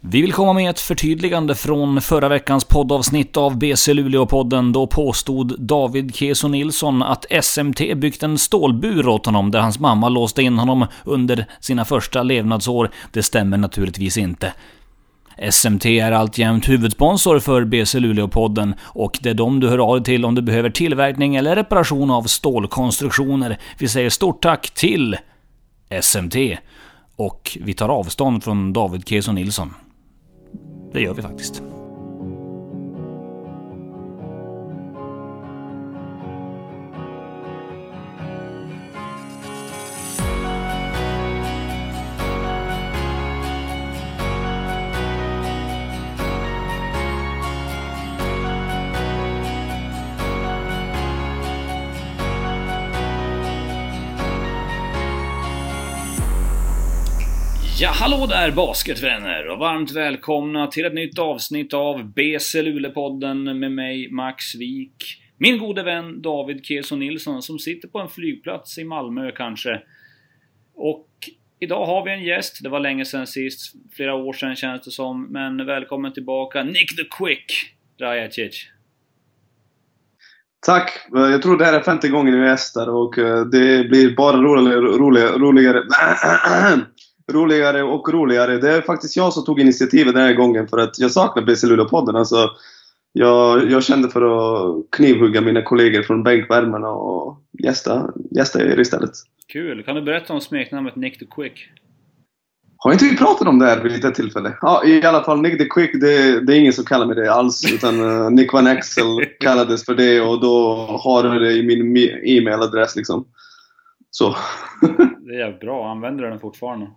Vi vill komma med ett förtydligande från förra veckans poddavsnitt av BC Luleå-podden. Då påstod David Keso Nilsson att SMT byggt en stålbur åt honom där hans mamma låste in honom under sina första levnadsår. Det stämmer naturligtvis inte. SMT är alltjämt huvudsponsor för BC Luleå-podden och det är de du hör av dig till om du behöver tillverkning eller reparation av stålkonstruktioner. Vi säger stort tack till SMT. Och vi tar avstånd från David Keso Nilsson. Det gör vi faktiskt. Ja, hallå där basketvänner och varmt välkomna till ett nytt avsnitt av BC Luleå-podden med mig Max Wik. Min gode vän David Keso Nilsson som sitter på en flygplats i Malmö kanske. Och idag har vi en gäst. Det var länge sedan sist, flera år sedan känns det som. Men välkommen tillbaka Nick the Quick Rajacic. Tack! Jag tror det här är femte gången vi gästar och eh, det blir bara roligare, roligare, roligare roligare och roligare. Det är faktiskt jag som tog initiativet den här gången för att jag saknar BC Luleå-podden. Alltså, jag, jag kände för att knivhugga mina kollegor från bänkvärmarna och gästa, gästa er istället. Kul! Kan du berätta om smeknamnet Nick the Quick? Har inte vi pratat om det här vid ett tillfälle? Ja, i alla fall Nick the Quick, det, det är ingen som kallar mig det alls. Utan uh, Nick Van Axel kallades för det och då har jag det i min e-mailadress liksom. Så. det är bra. Använder du den fortfarande?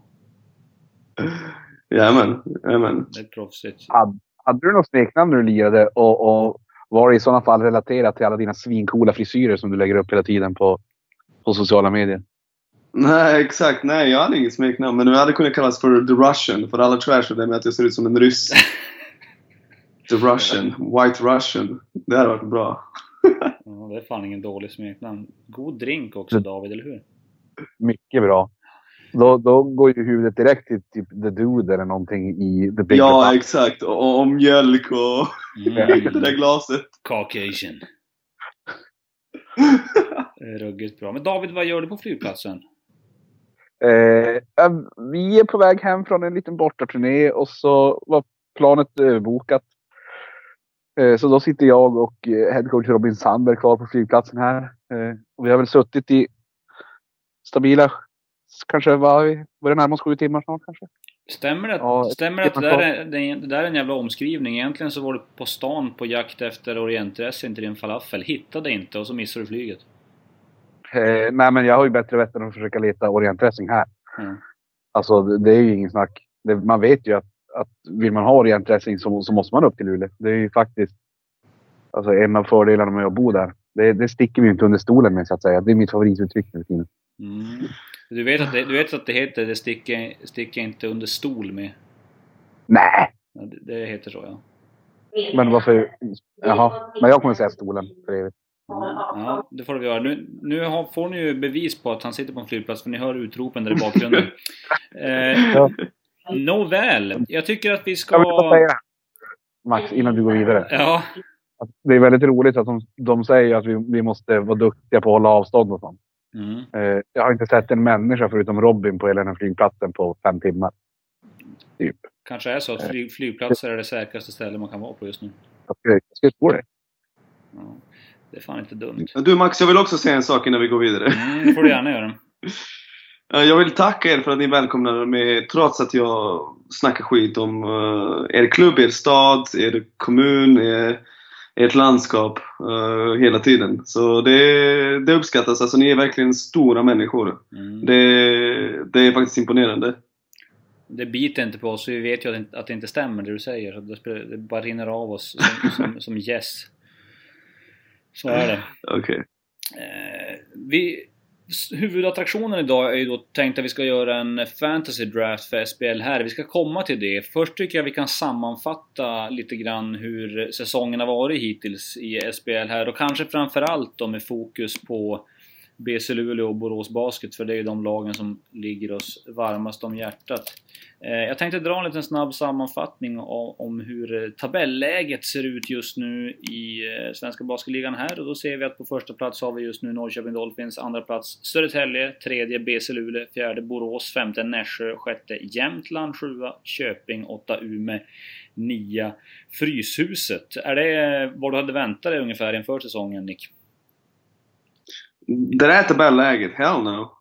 Jajamän, jajamän. Det är proffsigt. Hade, hade du något smeknamn när du lirade och, och var det i sådana fall relaterat till alla dina svincoola frisyrer som du lägger upp hela tiden på, på sociala medier? Nej, exakt. Nej, jag hade inget smeknamn. Men jag hade kunnat kallas för The Russian. För alla trashar med att jag ser ut som en ryss. The Russian. White Russian. Det hade varit bra. ja, det är fan ingen dålig smeknamn. God drink också David, eller hur? Mycket bra. Då, då går ju huvudet direkt till typ The Dude eller någonting i The Big Ja, Cup. exakt. Och, och mjölk och mm. det där glaset. Caucasian. Ruggigt bra. Men David, vad gör du på flygplatsen? Eh, vi är på väg hem från en liten bortaturné och så var planet överbokat. Eh, så då sitter jag och eh, headcoach Robin Sandberg kvar på flygplatsen här. Eh, och vi har väl suttit i stabila kanske var vi börjar närma oss sju timmar snart kanske. Stämmer det, ja, stämmer att det, där är, det där är en jävla omskrivning? Egentligen så var du på stan på jakt efter orientdressing till din falafel, hittade inte och så missade du flyget. Eh, nej men jag har ju bättre vett än att försöka leta orientdressing här. Mm. Alltså det, det är ju ingen snack. Det, man vet ju att, att vill man ha orientdressing så, så måste man upp till Luleå. Det är ju faktiskt alltså, en av fördelarna med att bo där. Det, det sticker vi inte under stolen med så att säga. Det är mitt favorituttryck nu för mm. Du vet att det, du vet att det heter det sticker, sticker inte under stol med? Nej! Ja, det, det, heter så ja. Men varför? Jaha, men jag kommer säga stolen för evigt. Ja, det får du göra. Nu, nu har, får ni ju bevis på att han sitter på en flygplats för ni hör utropen där i bakgrunden. eh, ja. Nåväl, jag tycker att vi ska... Jag säga Max, innan du går vidare. Ja. Det är väldigt roligt att de, de säger att vi, vi måste vara duktiga på att hålla avstånd och sånt. Mm. Eh, jag har inte sett en människa förutom Robin på hela den här flygplatsen på fem timmar. Typ. Kanske är så att flyg, flygplatser är det säkraste stället man kan vara på just nu. Jag ska tro det. Ja, det är fan inte dumt. Du Max, jag vill också säga en sak innan vi går vidare. Mm, det får du gärna göra. Jag vill tacka er för att ni välkomnar mig trots att jag snackar skit om er klubb, er stad, er kommun, er, ert landskap uh, hela tiden. Så det, det uppskattas. Alltså, ni är verkligen stora människor. Mm. Det, det är faktiskt imponerande. Det biter inte på oss, vi vet ju att det inte stämmer det du säger. Så det bara rinner av oss som, som, som yes. Så är det. Okej. Okay. Eh, vi, huvudattraktionen idag är ju då tänkt att vi ska göra en fantasy draft för SBL här. Vi ska komma till det. Först tycker jag vi kan sammanfatta lite grann hur säsongen har varit hittills i SBL här och kanske framförallt då med fokus på BC Luleå och Borås Basket för det är ju de lagen som ligger oss varmast om hjärtat. Eh, jag tänkte dra en liten snabb sammanfattning om hur eh, tabelläget ser ut just nu i eh, Svenska Basketligan här och då ser vi att på första plats har vi just nu Norrköping Dolphins, andra plats Södertälje, tredje BC Luleå, fjärde Borås, femte Nässjö, sjätte Jämtland, sjua Köping, åtta Umeå, nia Fryshuset. Är det vad du hade väntat dig ungefär inför säsongen Nick? Det där är tabelläget. Hell no.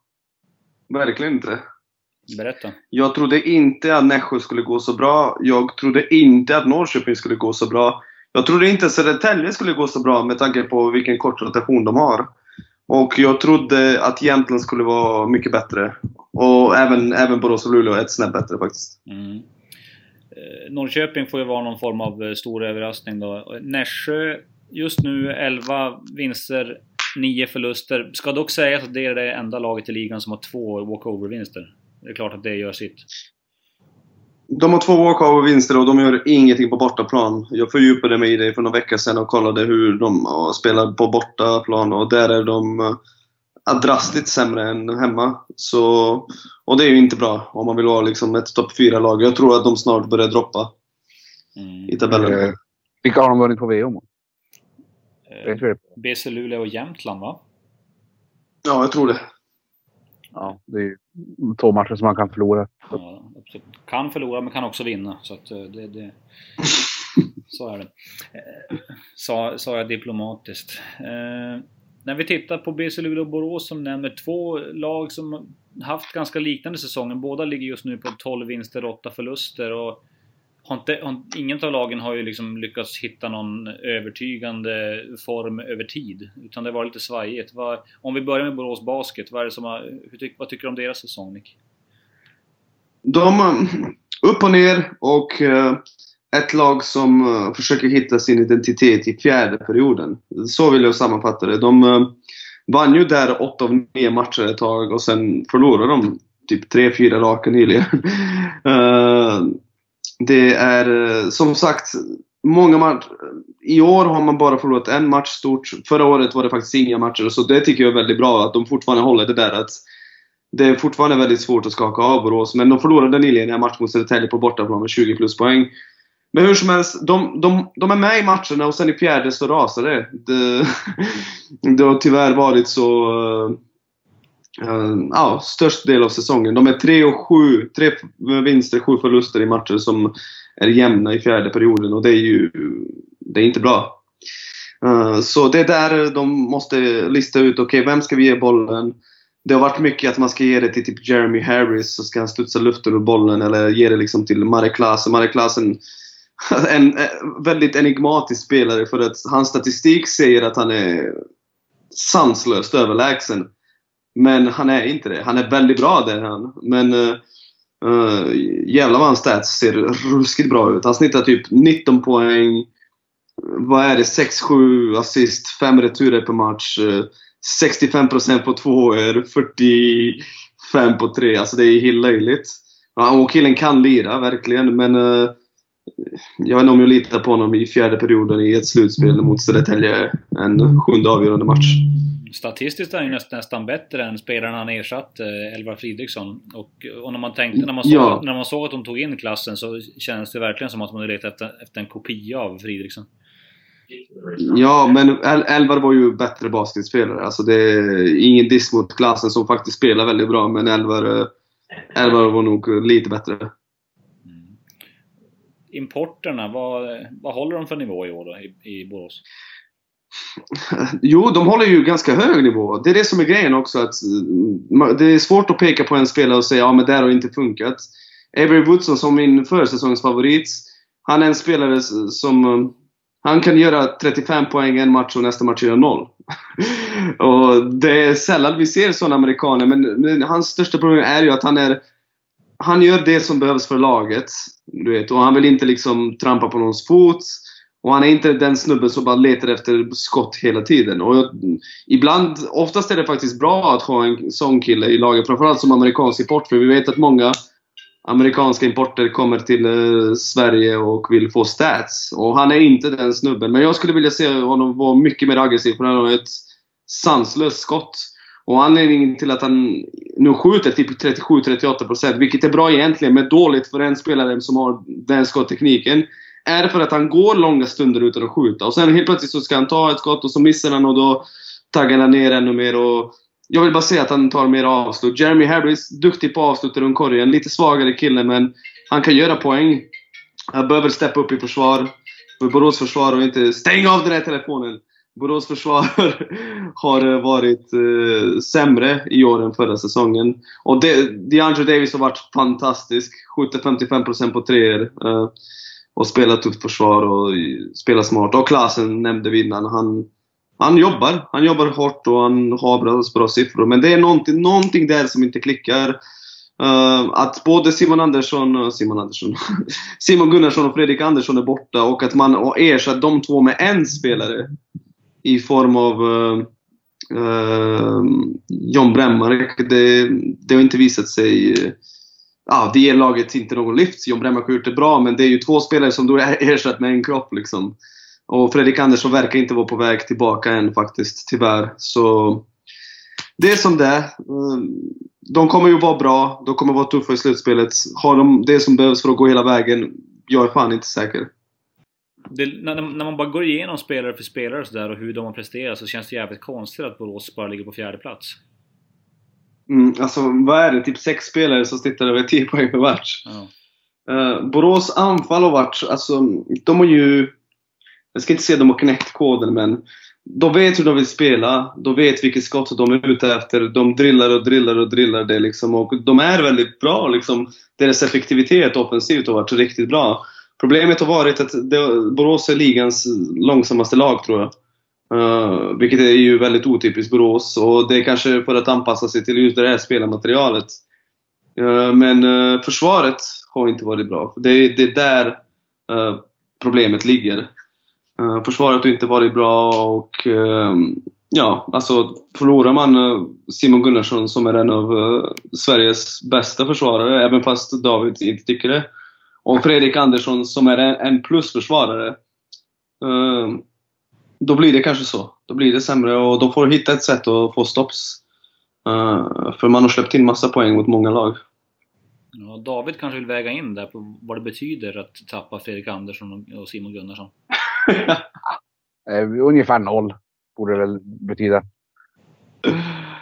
Verkligen inte. Berätta. Jag trodde inte att Nässjö skulle gå så bra. Jag trodde inte att Norrköping skulle gå så bra. Jag trodde inte att Södertälje skulle gå så bra med tanke på vilken kort rotation de har. Och jag trodde att Jämtland skulle vara mycket bättre. Och även, även Borås och Luleå ett snäpp bättre faktiskt. Mm. Eh, Norrköping får ju vara någon form av eh, stor överraskning då. Nässjö, just nu 11 vinster, 9 förluster. Ska dock sägas att det är det enda laget i ligan som har två walkover-vinster. Det är klart att det gör sitt. De har två walkover-vinster och de gör ingenting på bortaplan. Jag fördjupade mig i det för några veckor sedan och kollade hur de spelar på bortaplan och där är de drastiskt sämre än hemma. Så, och det är ju inte bra om man vill vara liksom ett topp 4-lag. Jag tror att de snart börjar droppa mm. i tabellen. Eh, vilka har de vunnit på VM mot? Eh, BC Luleå och Jämtland va? Ja, jag tror det. Ja, det är två matcher som man kan förlora. Ja, kan förlora men kan också vinna. Så att eh, det, det så är det. Eh, sa, sa jag diplomatiskt. Eh, när vi tittar på BC Luleå och Borås som nämner två lag som haft ganska liknande säsonger. Båda ligger just nu på 12 vinster, 8 förluster. Och har inte, har, ingen av lagen har ju liksom lyckats hitta någon övertygande form över tid. Utan det var lite svajigt. Vad, om vi börjar med Borås Basket, vad, är det som har, hur, vad tycker du om deras säsong Nick? De, eh, upp och ner och eh, ett lag som eh, försöker hitta sin identitet i fjärde perioden. Så vill jag sammanfatta det. De vann ju där 8 av 9 matcher ett tag och sen förlorade de typ 3-4 raka nyligen. Det är eh, som sagt många matcher. I år har man bara förlorat en match stort. Förra året var det faktiskt inga matcher. Så det tycker jag är väldigt bra att de fortfarande håller det där att det är fortfarande väldigt svårt att skaka av Borås. Men de förlorade nyligen en match mot Södertälje på bortaplan med 20 plus poäng. Men hur som helst, de, de, de är med i matcherna och sen i fjärde så rasar det. Det, det har tyvärr varit så eh, Eh, ja, störst del av säsongen. De är 3 och 7, 3 vinster, 7 förluster i matcher som är jämna i fjärde perioden och det är ju det är inte bra. Uh, så det är där de måste lista ut, okej okay, vem ska vi ge bollen? Det har varit mycket att man ska ge det till typ Jeremy Harris så ska han studsa luften ur bollen eller ge det liksom till Marek Klasen. Marek Klasen en, en väldigt enigmatisk spelare för att hans statistik säger att han är sanslöst överlägsen. Men han är inte det. Han är väldigt bra det är han. Men eh, eh, uh, jävlar vad hans stats ser ruskigt bra ut. Han snittar typ 19 poäng. Vad är det? 6-7 assist, 5 returer per match. Eh, 65% på tvåor, 45 på tre. Alltså det är helt löjligt. Ja, och killen kan lira, verkligen. Men uh, jag vet inte om jag litar på honom i fjärde perioden i ett slutspel mot Södertälje. En sjunde avgörande match statistiskt är han ju nästan, nästan bättre än spelaren han ersatt, eh, Elvar Fridriksson. Och, och, när, man tänkte, när, man såg, ja. när man såg att de tog in klassen så kändes det verkligen som att man letade efter, efter en kopia av Fridriksson. Ja, men Elvar var ju bättre basketspelare. Alltså det är ingen diss mot klassen som faktiskt spelar väldigt bra, men Elvar, eh, Elvar var nog lite bättre. Mm. Importerna, vad, vad håller de för nivå i år då, i, i Borås? Jo, de håller ju ganska hög nivå. Det är det som är grejen också. Att mm, det är svårt att peka på en spelare och säga ja men det har inte funkat. Avery Woodson som min försäsongsfavorit. Han är en spelare som... Mm, han kan göra 35 poäng en match och nästa match göra noll. och det är sällan vi ser sådana amerikaner, men, men, hans största problem är ju att han är... Han gör det som behövs för laget. Du vet, och han vill inte liksom trampa på någons fot. Och han är inte den snubben som bara letar efter skott hela tiden. Och jag, ibland, oftast är det faktiskt bra att ha en sån kille i laget. Framförallt som amerikansk import. För vi vet att många amerikanska importer kommer till eh, Sverige och vill få stats. Och han är inte den snubben. Men jag skulle vilja se honom vara mycket mer aggressiv. För han har ett sanslöst skott. Och anledningen till att han nu skjuter typ 37-38%, vilket är bra egentligen, men dåligt för en spelare som har den skotttekniken, är det för att han går långa stunder utan att skjuta. Och sen helt plötsligt så ska han ta ett skott och så missar han och då taggar han ner ännu mer. Och jag vill bara säga att han tar mer avslut. Jeremy Harris, duktig på avslut runt korgen. Lite svagare kille, men han kan göra poäng. Han behöver steppa upp i försvar. För Borås försvar och inte... Stäng av den här telefonen! Borås försvar har eh, varit eh, sämre i år än förra säsongen. Och DeAndre Davis har varit fantastisk. Skjuter 55% på treor. Eh, och spela tufft försvar och spela smart. Och Klasen nämnde vi innan. Han, han jobbar. Han jobbar hårt och han har bra, bra siffror. Men det är någonting, någonting där som inte klickar. Uh, att både Simon Andersson, eh, Simon Andersson, Simon Gunnarsson och Fredrik Andersson är borta och att man har ersatt de två med en spelare i form av uh, uh, John Brännmark. Det, det har inte visat sig ja, det ger laget inte någon lyft. John Bremmer har gjort det bra, men det är ju två spelare som då är ersatt med en kropp. Liksom. Och Fredrik Andersson verkar inte vara på väg tillbaka än faktiskt, tyvärr. Så det är som det är. Mm. De kommer ju vara bra, de kommer vara tuffa i slutspelet. Har de det som behövs för att gå hela vägen? Jag är fan inte säker. Det, när, när, man bara går igenom spelare för spelare och, så där, och hur de har presterat så känns det jävligt konstigt att Borås bara ligger på fjärde plats. Mm, alltså vad är det? Typ sex spelare som snittar över 10 poäng per match. Ja. Uh, Borås anfall har varit, alltså de har ju... Jag ska inte säga att de har knäckt koden men de vet hur de vill spela, de vet vilket skott de är ute efter. De drillar och drillar och drillar det liksom. Och de är väldigt bra liksom. Deras effektivitet offensivt har varit riktigt bra. Problemet har varit att det, Borås är ligans långsammaste lag tror jag. Uh, vilket är ju väldigt otypiskt Borås och det är kanske för att anpassa sig till just det här spelarmaterialet. Uh, eh, men uh, försvaret har inte varit bra. Det är, det är där problemet ligger. försvaret har inte varit bra och ja, alltså förlorar man Simon Gunnarsson som är en av Sveriges bästa försvarare, även fast David inte tycker det. Och Fredrik Andersson som är en, en plusförsvarare då blir det kanske så. Då blir det sämre och de får hitta ett sätt att få stopps. Uh, för man har släppt in massa poäng mot många lag. Ja, David kanske vill väga in där på vad det betyder att tappa Fredrik Andersson och Simon Gunnarsson? Eh, ungefär noll, borde det väl betyda.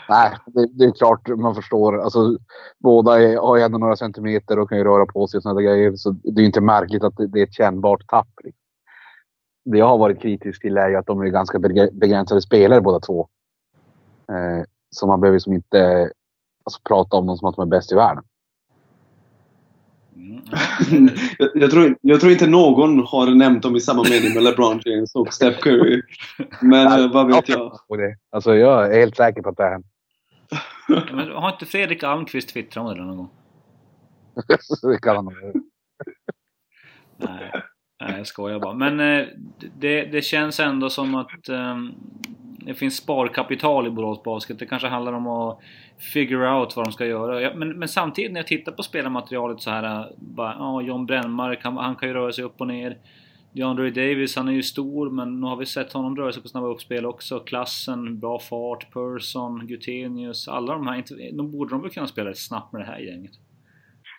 Nej, det, det, är klart man förstår. Alltså, båda är, har ju ändå några centimeter och kan ju röra på sig och sådana grejer. Så det är inte märkligt att det, det är ett kännbart tapp. Liksom det jag har varit kritisk till är ju att de är ganska begränsade spelare båda två. Eh, så man behöver liksom inte alltså, prata om dem som att de är bäst i världen. Mm. jag, jag, tror, jag tror inte någon har nämnt dem i samma mening med LeBron James och Steph Curry. Men Nej, vad vet jag? Alltså, jag är helt säker på att det är Men har inte Fredrik Almqvist twittrat om det någon gång? det kan han Nej. Nej, jag skojar bara. Men eh, det, det känns ändå som att ehm, det finns sparkapital i Borås Basket. Det kanske handlar om att figure out vad de ska göra. Ja, men, men, samtidigt när jag tittar på spelarmaterialet så här, eh, bara, ja, John Brännmark, han, han kan ju röra sig upp och ner. DeAndre Davis, han är ju stor, men nu har vi sett honom röra sig på snabba uppspel också. Klassen, bra fart, Persson, Gutenius, alla de här, inte, de borde de väl kunna spela rätt snabbt med det här gänget.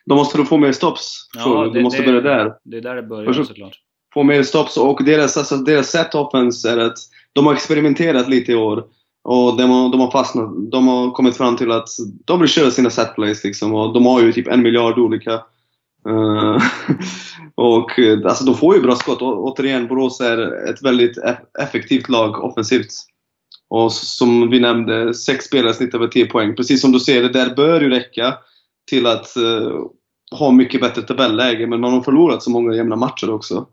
Då måste de få mer stops. Ja, det, du måste det, börja där. Det är där det börjar Först, såklart. Få mer stops och deras, alltså, deras set offense är att de har experimenterat lite i år. Och de har, de har fastnat. De har kommit fram till att de vill köra sina set plays liksom. Och de har ju typ en miljard olika. Uh, och alltså de får ju bra skott. Och, återigen, Borås är ett väldigt effektivt lag offensivt. Och som vi nämnde, sex spelare snittar över 10 poäng. Precis som du ser, det där bör ju räcka till att uh, ha mycket bättre tabelläge. Men man har förlorat så många jämna matcher också.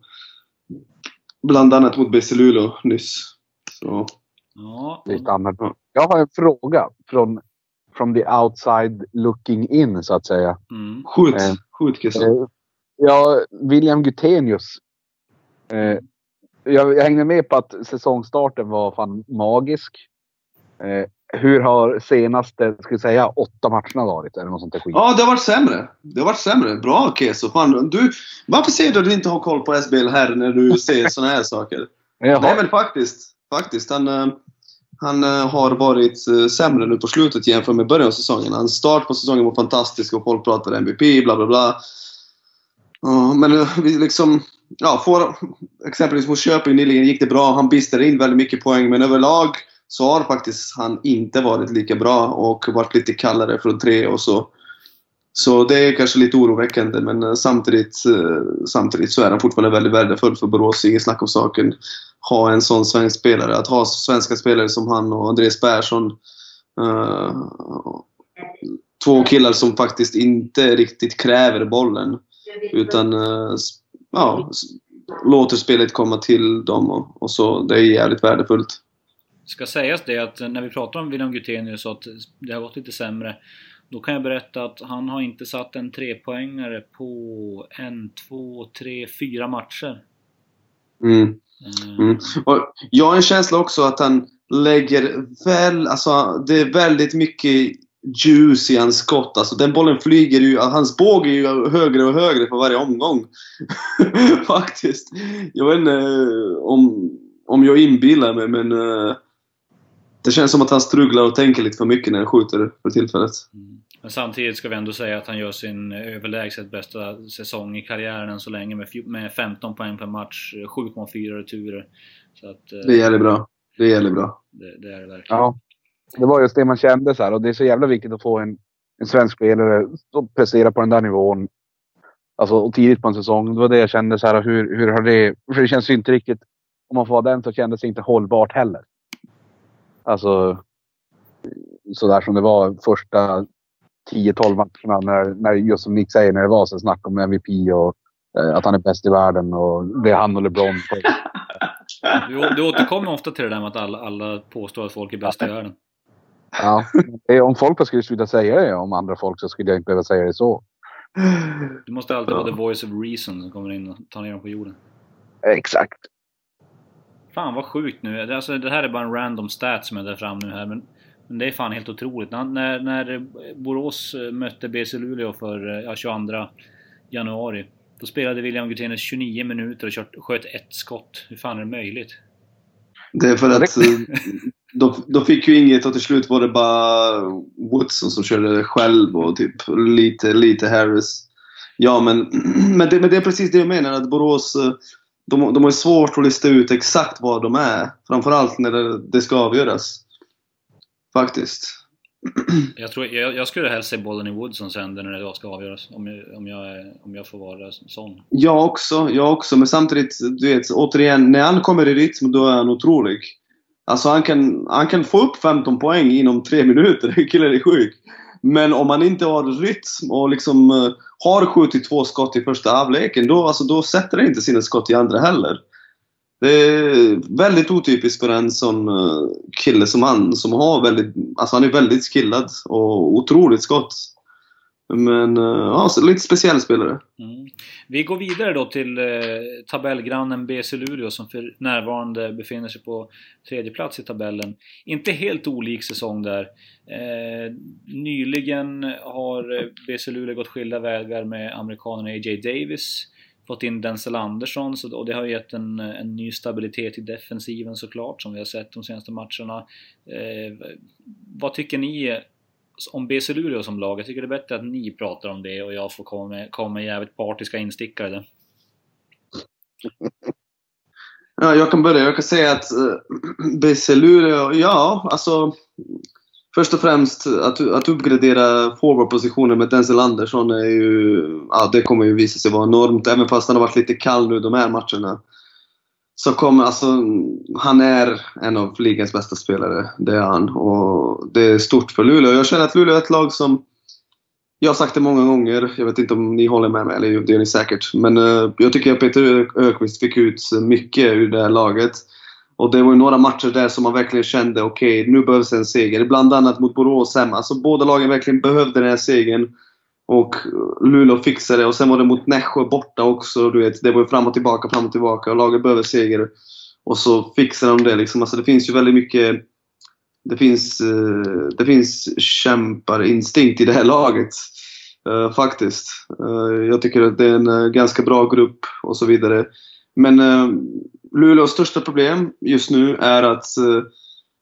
Bland annat mot BC Luleå nyss. Så. Ja. Jag har en fråga från from the outside looking in så att säga. Mm. Skjut, eh, skjut eh, Ja, William Gutenius. Eh, jag, jag hängde med på att säsongstarten var fan magisk. Eh, hur har senaste, ska vi säga, åtta matcherna varit? Eller något sånt där skit? Ja, det har varit sämre. Det har varit sämre. Bra Keso. Fan, du, varför säger du att du inte har koll på SBL här när du ser såna här saker? Jaha. Nej men faktiskt. Faktiskt. Han, uh, Han uh, har varit uh, sämre nu på slutet jämfört med början av säsongen. Hans start på säsongen var fantastisk och folk pratade MVP, bla bla bla. Men vi liksom... Ja, får, exempelvis mot Köping nyligen gick det bra. Han bistade in väldigt mycket poäng, men överlag så har faktiskt han inte varit lika bra och varit lite kallare från tre och så. Så det är kanske lite oroväckande men eh, samtidigt, eh, samtidigt så är han fortfarande väldigt värdefull för Borås. Inget snack om saken ha en sån svensk spelare. Att ha svenska spelare som han och Andreas Persson. Uh, två killar som faktiskt inte riktigt kräver bollen. Utan uh, ja, låter spelet komma till dem och, och, så. Det är jävligt värdefullt. Ska sägas det att när vi pratar om William Gutenius och att det har gått lite sämre. Då kan jag berätta att han har inte satt en trepoängare på en, två, tre, fyra matcher. Mm. Mm. Och jag har en känsla också att han lägger väl, alltså det är väldigt mycket ljus i hans skott. Alltså den bollen flyger ju, hans båg är ju högre och högre för varje omgång. Faktiskt. Jag vet inte eh, om, om jag inbillar mig men uh, det känns som att han strugglar och tänker lite för mycket när han skjuter för tillfället. Mm. Men samtidigt ska vi ändå säga att han gör sin överlägset bästa säsong i karriären än så länge med 15 poäng per match, 7,4 returer. Så att, eh, det är jävligt bra. Det är jävligt bra. Det, det, är det verkligen. Ja. Det var just det man kände så här och det är så jävla viktigt att få en, en svensk spelare att prestera på den där nivån. Alltså och tidigt på en säsong. Det var det jag kände så här. Hur, hur har det... För det känns ju inte riktigt... Om man får vara den så kändes det inte hållbart heller. Alltså sådär som det var första 10-12 matcherna när, när, just som Nick säger, när det var så snack om MVP och eh, att han är bäst i världen och det är han och LeBron. du, du återkommer ofta till det där med att alla, alla påstår att folk är bäst i världen. Ja, om folk skulle sluta säga det om andra folk så skulle jag inte behöva säga det så. Du måste alltid vara the voice of reason som kommer in och tar ner dem på jorden. Exakt. Fan vad sjukt nu. Alltså, det här är bara en random stat som jag drar fram nu här. Men men det är fan helt otroligt. När, när Borås mötte BC Luleå för ja, 22 januari. Då spelade William Gutenius 29 minuter och sköt ett skott. Hur fan är det möjligt? Det är för att de, de fick ju inget och till slut var det bara Woodson som körde själv och typ lite, lite Harris. Ja men, men, det, men det är precis det jag menar att Borås de, de har svårt att lista ut exakt vad de är. Framförallt när det, det ska avgöras. Faktiskt. Jag, tror, jag, jag skulle helst se bollen i Woodsons händer när det ska avgöras. Om jag, om, jag, om jag får vara sån. Jag också, jag också. Men samtidigt, du vet, återigen, när han kommer i rytm då är han otrolig. Alltså han kan, han kan få upp 15 poäng inom 3 minuter. Killen är sjuk. Men om man inte har rytm och liksom eh, har skjutit två skott i första halvleken, då, alltså, då sätter det inte sina skott i andra heller. Det är väldigt otypiskt för en sån eh, kille som han, som har väldigt, alltså han är väldigt skillad och otroligt skott. Men eh, ja, så lite speciell spelare. Mm. Vi går vidare då till eh, tabellgrannen BC Luleå som för närvarande befinner sig på tredje plats i tabellen. Inte helt olik säsong där. Eh, nyligen har eh, BC Luleå gått skilda vägar med amerikanen A.J. Davis fått in Denzel Andersson så, och det har gett en, en ny stabilitet i defensiven såklart som vi har sett de senaste matcherna. Eh, vad tycker ni om BC Luleå som lag? Jag tycker det är bättre att ni pratar om det och jag får komma med, komma med jävligt partiska instickare där. Ja, jag kan börja. Jag kan säga att eh, BC Luleå, ja alltså Först och främst att, att uppgradera forwardpositionen med Denzel Andersson är ju... Ja, det kommer ju visa sig vara enormt. Även fast han har varit lite kall nu de här matcherna. Så kommer, alltså, han är en av ligans bästa spelare. Det är han. Och det är stort för Luleå. Jag känner att Luleå är ett lag som... Jag har sagt det många gånger. Jag vet inte om ni håller med mig, eller det gör ni säkert. Men uh, jag tycker att Peter Ökvist fick ut mycket ur det här laget. Och det var ju några matcher där som man verkligen kände, okej, okay, nu behövs en seger. Bland annat mot Borås hemma. Alltså båda lagen verkligen behövde den här segern. Och eh, Luleå fixade det. Och sen var det mot Nässjö borta också. Du vet, det var ju fram och tillbaka, fram och tillbaka. Och laget behöver seger. Och så fixade de det liksom. Alltså det finns ju väldigt mycket... Det finns, eh, det finns kämparinstinkt i det här laget. Eh, faktiskt. Jag tycker att det är en ganska bra grupp och så vidare. Men Luleås största problem just nu är att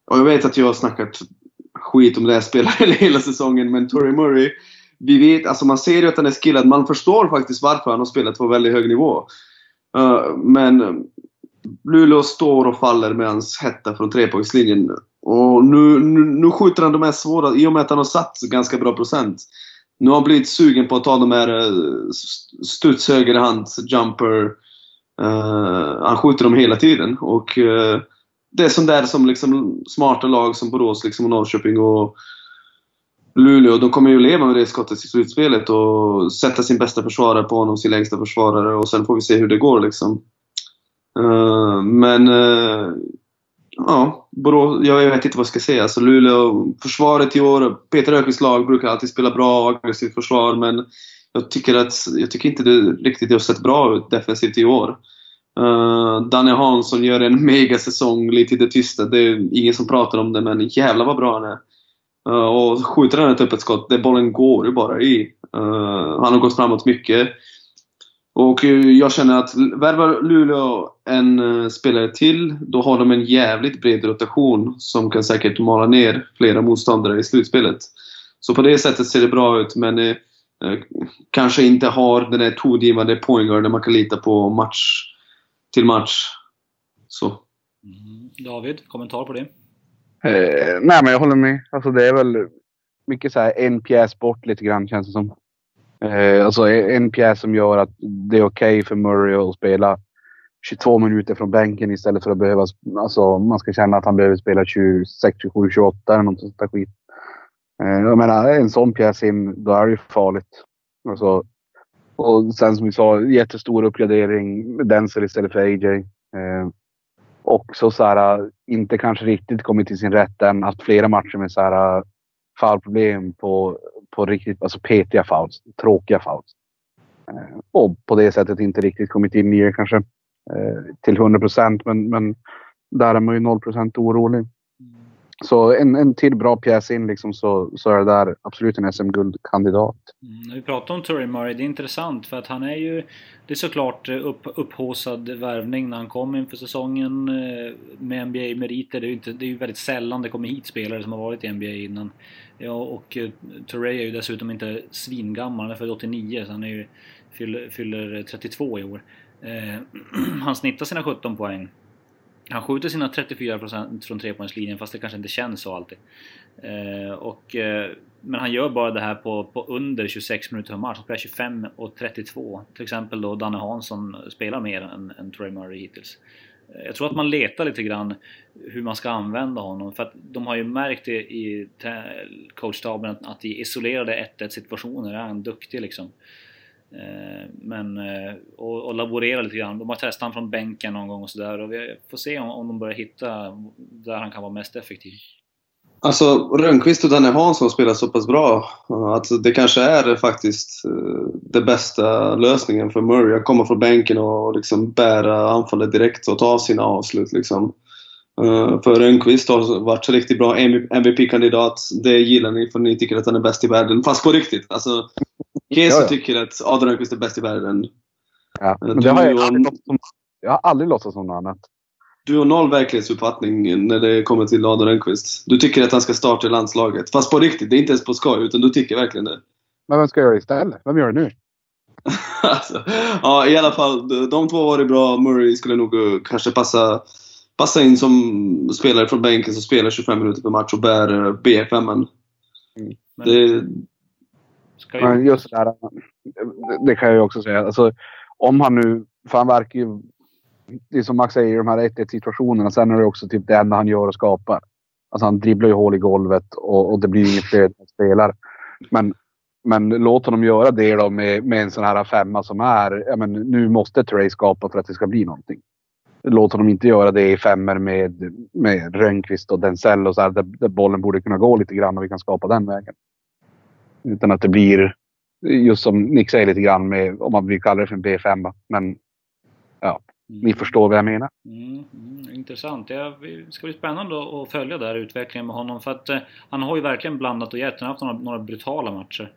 och jag vet att jag har snackat skit om det här spelet hela säsongen, men Tori Murray, vi vet, alltså man ser ju att han är skillad. Man förstår faktiskt varför han har spelat på väldigt hög nivå. Uh, men Luleå står och faller med hans hetta från trepoängslinjen. Och nu, nu, nu skjuter han de här svåra, i och med att han har satt ganska bra procent. Nu har han blivit sugen på att ta de här eh, studs högerhand, jumper. Uh, han skjuter dem hela tiden. Och uh, det är sånt där som liksom smarta lag som Borås liksom, och Norrköping och Luleå, de kommer ju leva med det skottet i slutspelet och sätta sin bästa försvarare på honom, sin längsta försvarare och sen får vi se hur det går liksom. Uh, men uh, ja, Borås, jag vet inte vad jag ska säga. Alltså Luleå, försvaret i år, Peter Öqvists lag brukar alltid spela bra och aggressivt försvar men jag tycker, att, jag tycker inte det riktigt har sett bra ut defensivt i år. Eh, uh, Danne Hansson gör en megasäsong lite i det tysta. Det är ingen som pratar om det, men jävlar vad bra han är. Uh, och skjuter han typ ett öppet skott, det bollen går ju bara i. Uh, han har gått framåt mycket. Och eh, jag känner att värvar Luleå en spelare till, då har de en jävligt bred rotation som kan säkert mala ner flera motståndare i slutspelet. Så på det sättet ser det bra ut, men eh, kanske inte har den där tongivande poängguarden man kan lita på match till match. Så. Mm. David, kommentar på det? Eh, nej, men jag håller med. Alltså, det är väl mycket så här en pjäs bort lite grann känns det som. Eh, alltså en pjäs som gör att det är okej okay för Murray att spela 22 minuter från bänken istället för att behöva... Alltså man ska känna att han behöver spela 26, 27, 28 eller något sånt där skit. Eh, jag menar, en sån pjäs in, då är det ju farligt. Alltså, och sen som vi sa, jättestor uppgradering med Denzel istället för AJ. Eh, också så här, inte kanske riktigt kommit till sin rätt än. Haft flera matcher med så här foulproblem på, på riktigt, alltså petiga fouls, tråkiga fouls. Eh, och på det sättet inte riktigt kommit in i det kanske eh, till 100 procent. Men, men där är man ju 0 procent orolig. Så en, en till bra pjäs in liksom så, så är det där absolut en SM-guldkandidat. Mm, vi pratar om Terry Murray, det är intressant för att han är ju... Det är såklart eh, upp, upphåsad värvning när han kom inför säsongen eh, med NBA-meriter. Det är ju inte, det är ju väldigt sällan det kommer hit spelare som har varit i NBA innan. Ja, och uh, är ju dessutom inte svingammal, han är född 89 så han är ju, fyller, fyller 32 i år. Eh, han snittar sina 17 poäng han skjuter sina 34% från trepoängslinjen fast det kanske inte känns så alltid. Eh, och, eh, men han gör bara det här på, på under 26 minuter per match. Han spelar 25 och 32. Till exempel då Danne Hansson spelar mer än, än Trey Murray hittills. Eh, jag tror att man letar lite grann hur man ska använda honom för att de har ju märkt det i coachstaben att i isolerade 1-1 situationer är han duktig liksom. Eh, Eh, men, eh, och, och laborera lite grann. De har testat honom från bänken någon gång och sådär och vi får se om, om de börjar hitta där han kan vara mest effektiv. Alltså Rönnqvist och Danne Hansson spelar så pass bra eh, att det kanske är faktiskt den bästa lösningen för Murray. Att komma från bänken och liksom bära anfallet direkt och ta sina avslut. Liksom. För Rönnqvist har varit riktigt bra MVP-kandidat. Det gillar ni för ni tycker att han är bäst i världen. Fast på riktigt. Alltså, Keso ja, tycker att Adrian Rönnqvist är bäst i världen. Ja, men det har jag, aldrig som, jag har aldrig låtsats som något annat. Du har noll verklighetsuppfattning när det kommer till Adrian Rönnqvist. Du tycker att han ska starta landslaget. Fast på riktigt, det är inte ens på skoj, utan du tycker verkligen det. Men vem ska göra det istället? Vem gör det nu? alltså, ja, i alla fall. De två var det bra. Murray skulle nog uh, kanske passa, passa in som spelare från bänken som spelar 25 minuter per match och bär uh, BFM. Mm. Det, Ska ju... Men just det där, det kan jag ju också säga. Alltså, om han nu, för han verkar ju, det är som Max säger, de här 1-1 situationerna. Sen är det också typ det enda han gör och skapar. Alltså han dribblar ju hål i golvet och, och det blir inget flöde när spelar. Men, men låt honom göra det då med, med en sån här femma som är, ja men nu måste Trey skapa för att det ska bli någonting. Låt honom inte göra det i femmer med, med Rönnqvist och Denzel och så här, där, där bollen borde kunna gå lite grann och vi kan skapa den vägen. Utan att det blir, just som Nick säger lite grann, med, om man vill kalla det för en B5. Men ja, mm. ni förstår vad jag menar. Mm, mm, intressant. Det ska bli spännande att följa där utvecklingen med honom. För att eh, han har ju verkligen blandat och gett. Han har haft några, några brutala matcher.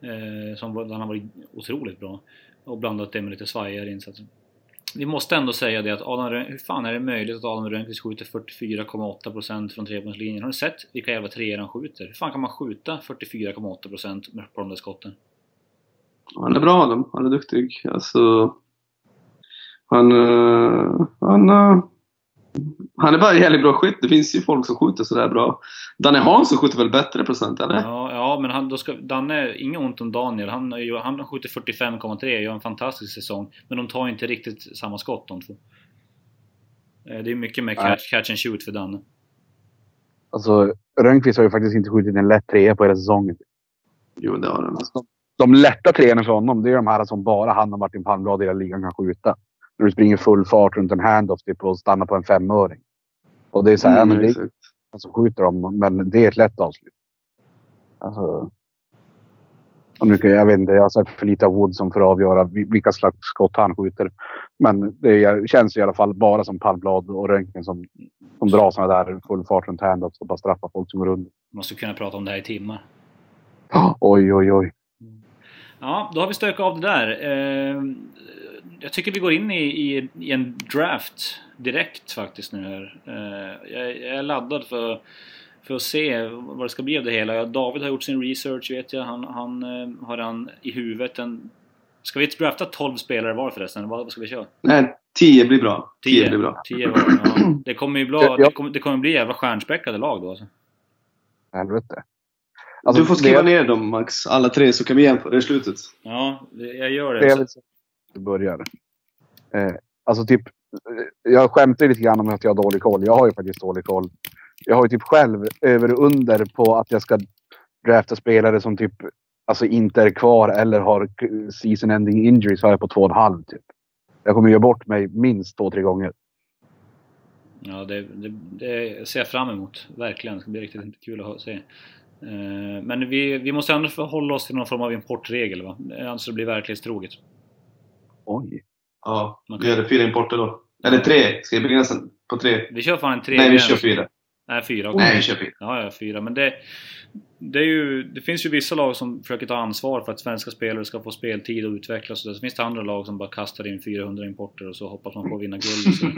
Eh, som, han har varit otroligt bra. Och blandat det med lite svajigare insatser vi måste ändå säga det att Adam Rönn, hur fan är det möjligt att Adam Rönnqvist skjuter 44,8% från trepoängslinjen? Har ni sett vilka jävla treor han skjuter? Hur fan kan man skjuta 44,8% på de där skotten? Han är bra Adam. Han är duktig. Alltså... Han... Eh, han, eh, han är bara en jävligt bra skytt. Det finns ju folk som skjuter sådär bra. Danne Hansson skjuter väl bättre procent, eller? Ja, ja men han, då ska, Danne, inget ont om Daniel. Han, han skjuter 45,3 gör en fantastisk säsong. Men de tar inte riktigt samma skott de två. Eh, Det är mycket mer catch, catch and shoot för Danne. Alltså, Rönnqvist har ju faktiskt inte skjutit en lätt trea på hela säsongen. Jo, det har han. De lätta treorna för honom, det är de här som bara han och Martin Palmblad i hela ligan kan skjuta. När du springer full fart runt en handoff typ, och stannar på en femöring. Och det är så här, Mm, men det som skjuter dem, men det är ett lätt avslut. Alltså, och nu, kan jag vet inte, jag har sett för lite av Woodson för att avgöra vi- vilka slags skott han skjuter. Men det känns i alla fall bara som Palmblad och Röntgen som, som drar sådana där full fart runt handoffs och bara straffar folk som går under. Måste kunna prata om det här i timmar. Oj, oj, oj. Ja, då har vi stökat av det där. Eh, jag tycker vi går in i, i, i en draft direkt faktiskt nu här. Eh, jag, jag är laddad för, för att se vad det ska bli av det hela. David har gjort sin research vet jag. Han, han eh, har han i huvudet. En, ska vi drafta 12 spelare var förresten? Vad, vad ska vi köra? Nej, 10 blir bra. 10 10 blir bra. 10 var ja. Det kommer ju bli, Ja. det kommer, det kommer bli jävla stjärnspäckade lag då alltså. Helvete. du får skriva det, ner dem Max, alla tre, så kan vi jämföra i slutet. Ja, jag gör Det det jag du börjar. Eh, alltså typ, eh, jag skämtar lite grann om att jag har dålig koll. Jag har ju faktiskt dålig koll. Jag har ju typ själv över och under på att jag ska drafta spelare som typ alltså inte är kvar eller har season ending injuries har jag på två och en halv typ. Jag kommer göra bort mig minst två, tre gånger. Ja, det, det, det ser jag fram emot. Verkligen. Det ska bli riktigt kul att se. Eh, men vi, vi måste ändå förhålla oss till någon form av importregel va? Annars det blir verklighetstroget. Oj. Ja, vi hade fyra importer då. Eller tre. Ska jag begränsa på tre? Vi kör fan en tre Nej, vi kör fyra. Nej, fyra. Nej, vi kör fyra. Ja, ja, fyra. Men det, det, är ju, det finns ju vissa lag som försöker ta ansvar för att svenska spelare ska få speltid och utvecklas. Och så finns det andra lag som bara kastar in 400 importer och så hoppas man på att vinna guld.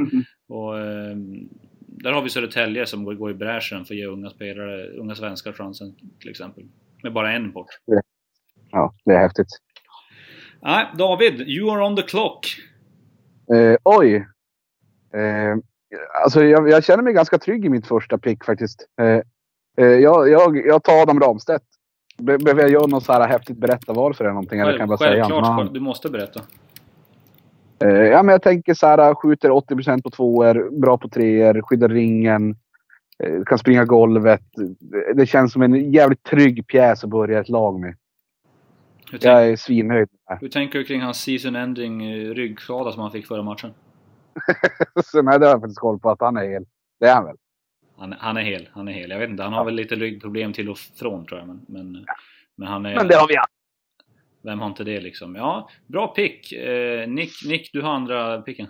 Och, och ehm, där har vi Södertälje som går, går i bräschen för att ge unga spelare, unga svenskar chansen till exempel. Med bara en import. Ja, det är häftigt. Nej, David, you are on the clock. Eh, oj. Eh, alltså jag, jag känner mig ganska trygg i mitt första pick faktiskt. Eh, eh, jag, jag, jag tar Adam Ramstedt. Be, behöver jag göra något så här häftigt berätta varför eller någonting? Eller kan jag bara säga hans Självklart, du måste berätta. Eh, ja, men jag tänker så här, skjuter 80% på tvåor, bra på treor, skyddar ringen, eh, kan springa golvet. Det, det känns som en jävligt trygg pjäs att börja ett lag med. Hur, tänk, Jag är svinnöjd. hur tänker du kring hans season ending eh, ryggskada som han fick förra matchen? Så nej, det har jag faktiskt koll på att han är hel. Det är han väl? Han, han är hel, han är hel. Jag vet inte, han har väl lite ryggproblem till och från tror jag. Men, men, men han är... Men det har vi haft. Vem har inte det liksom? Ja, bra pick. Eh, Nick, Nick, du har andra picken.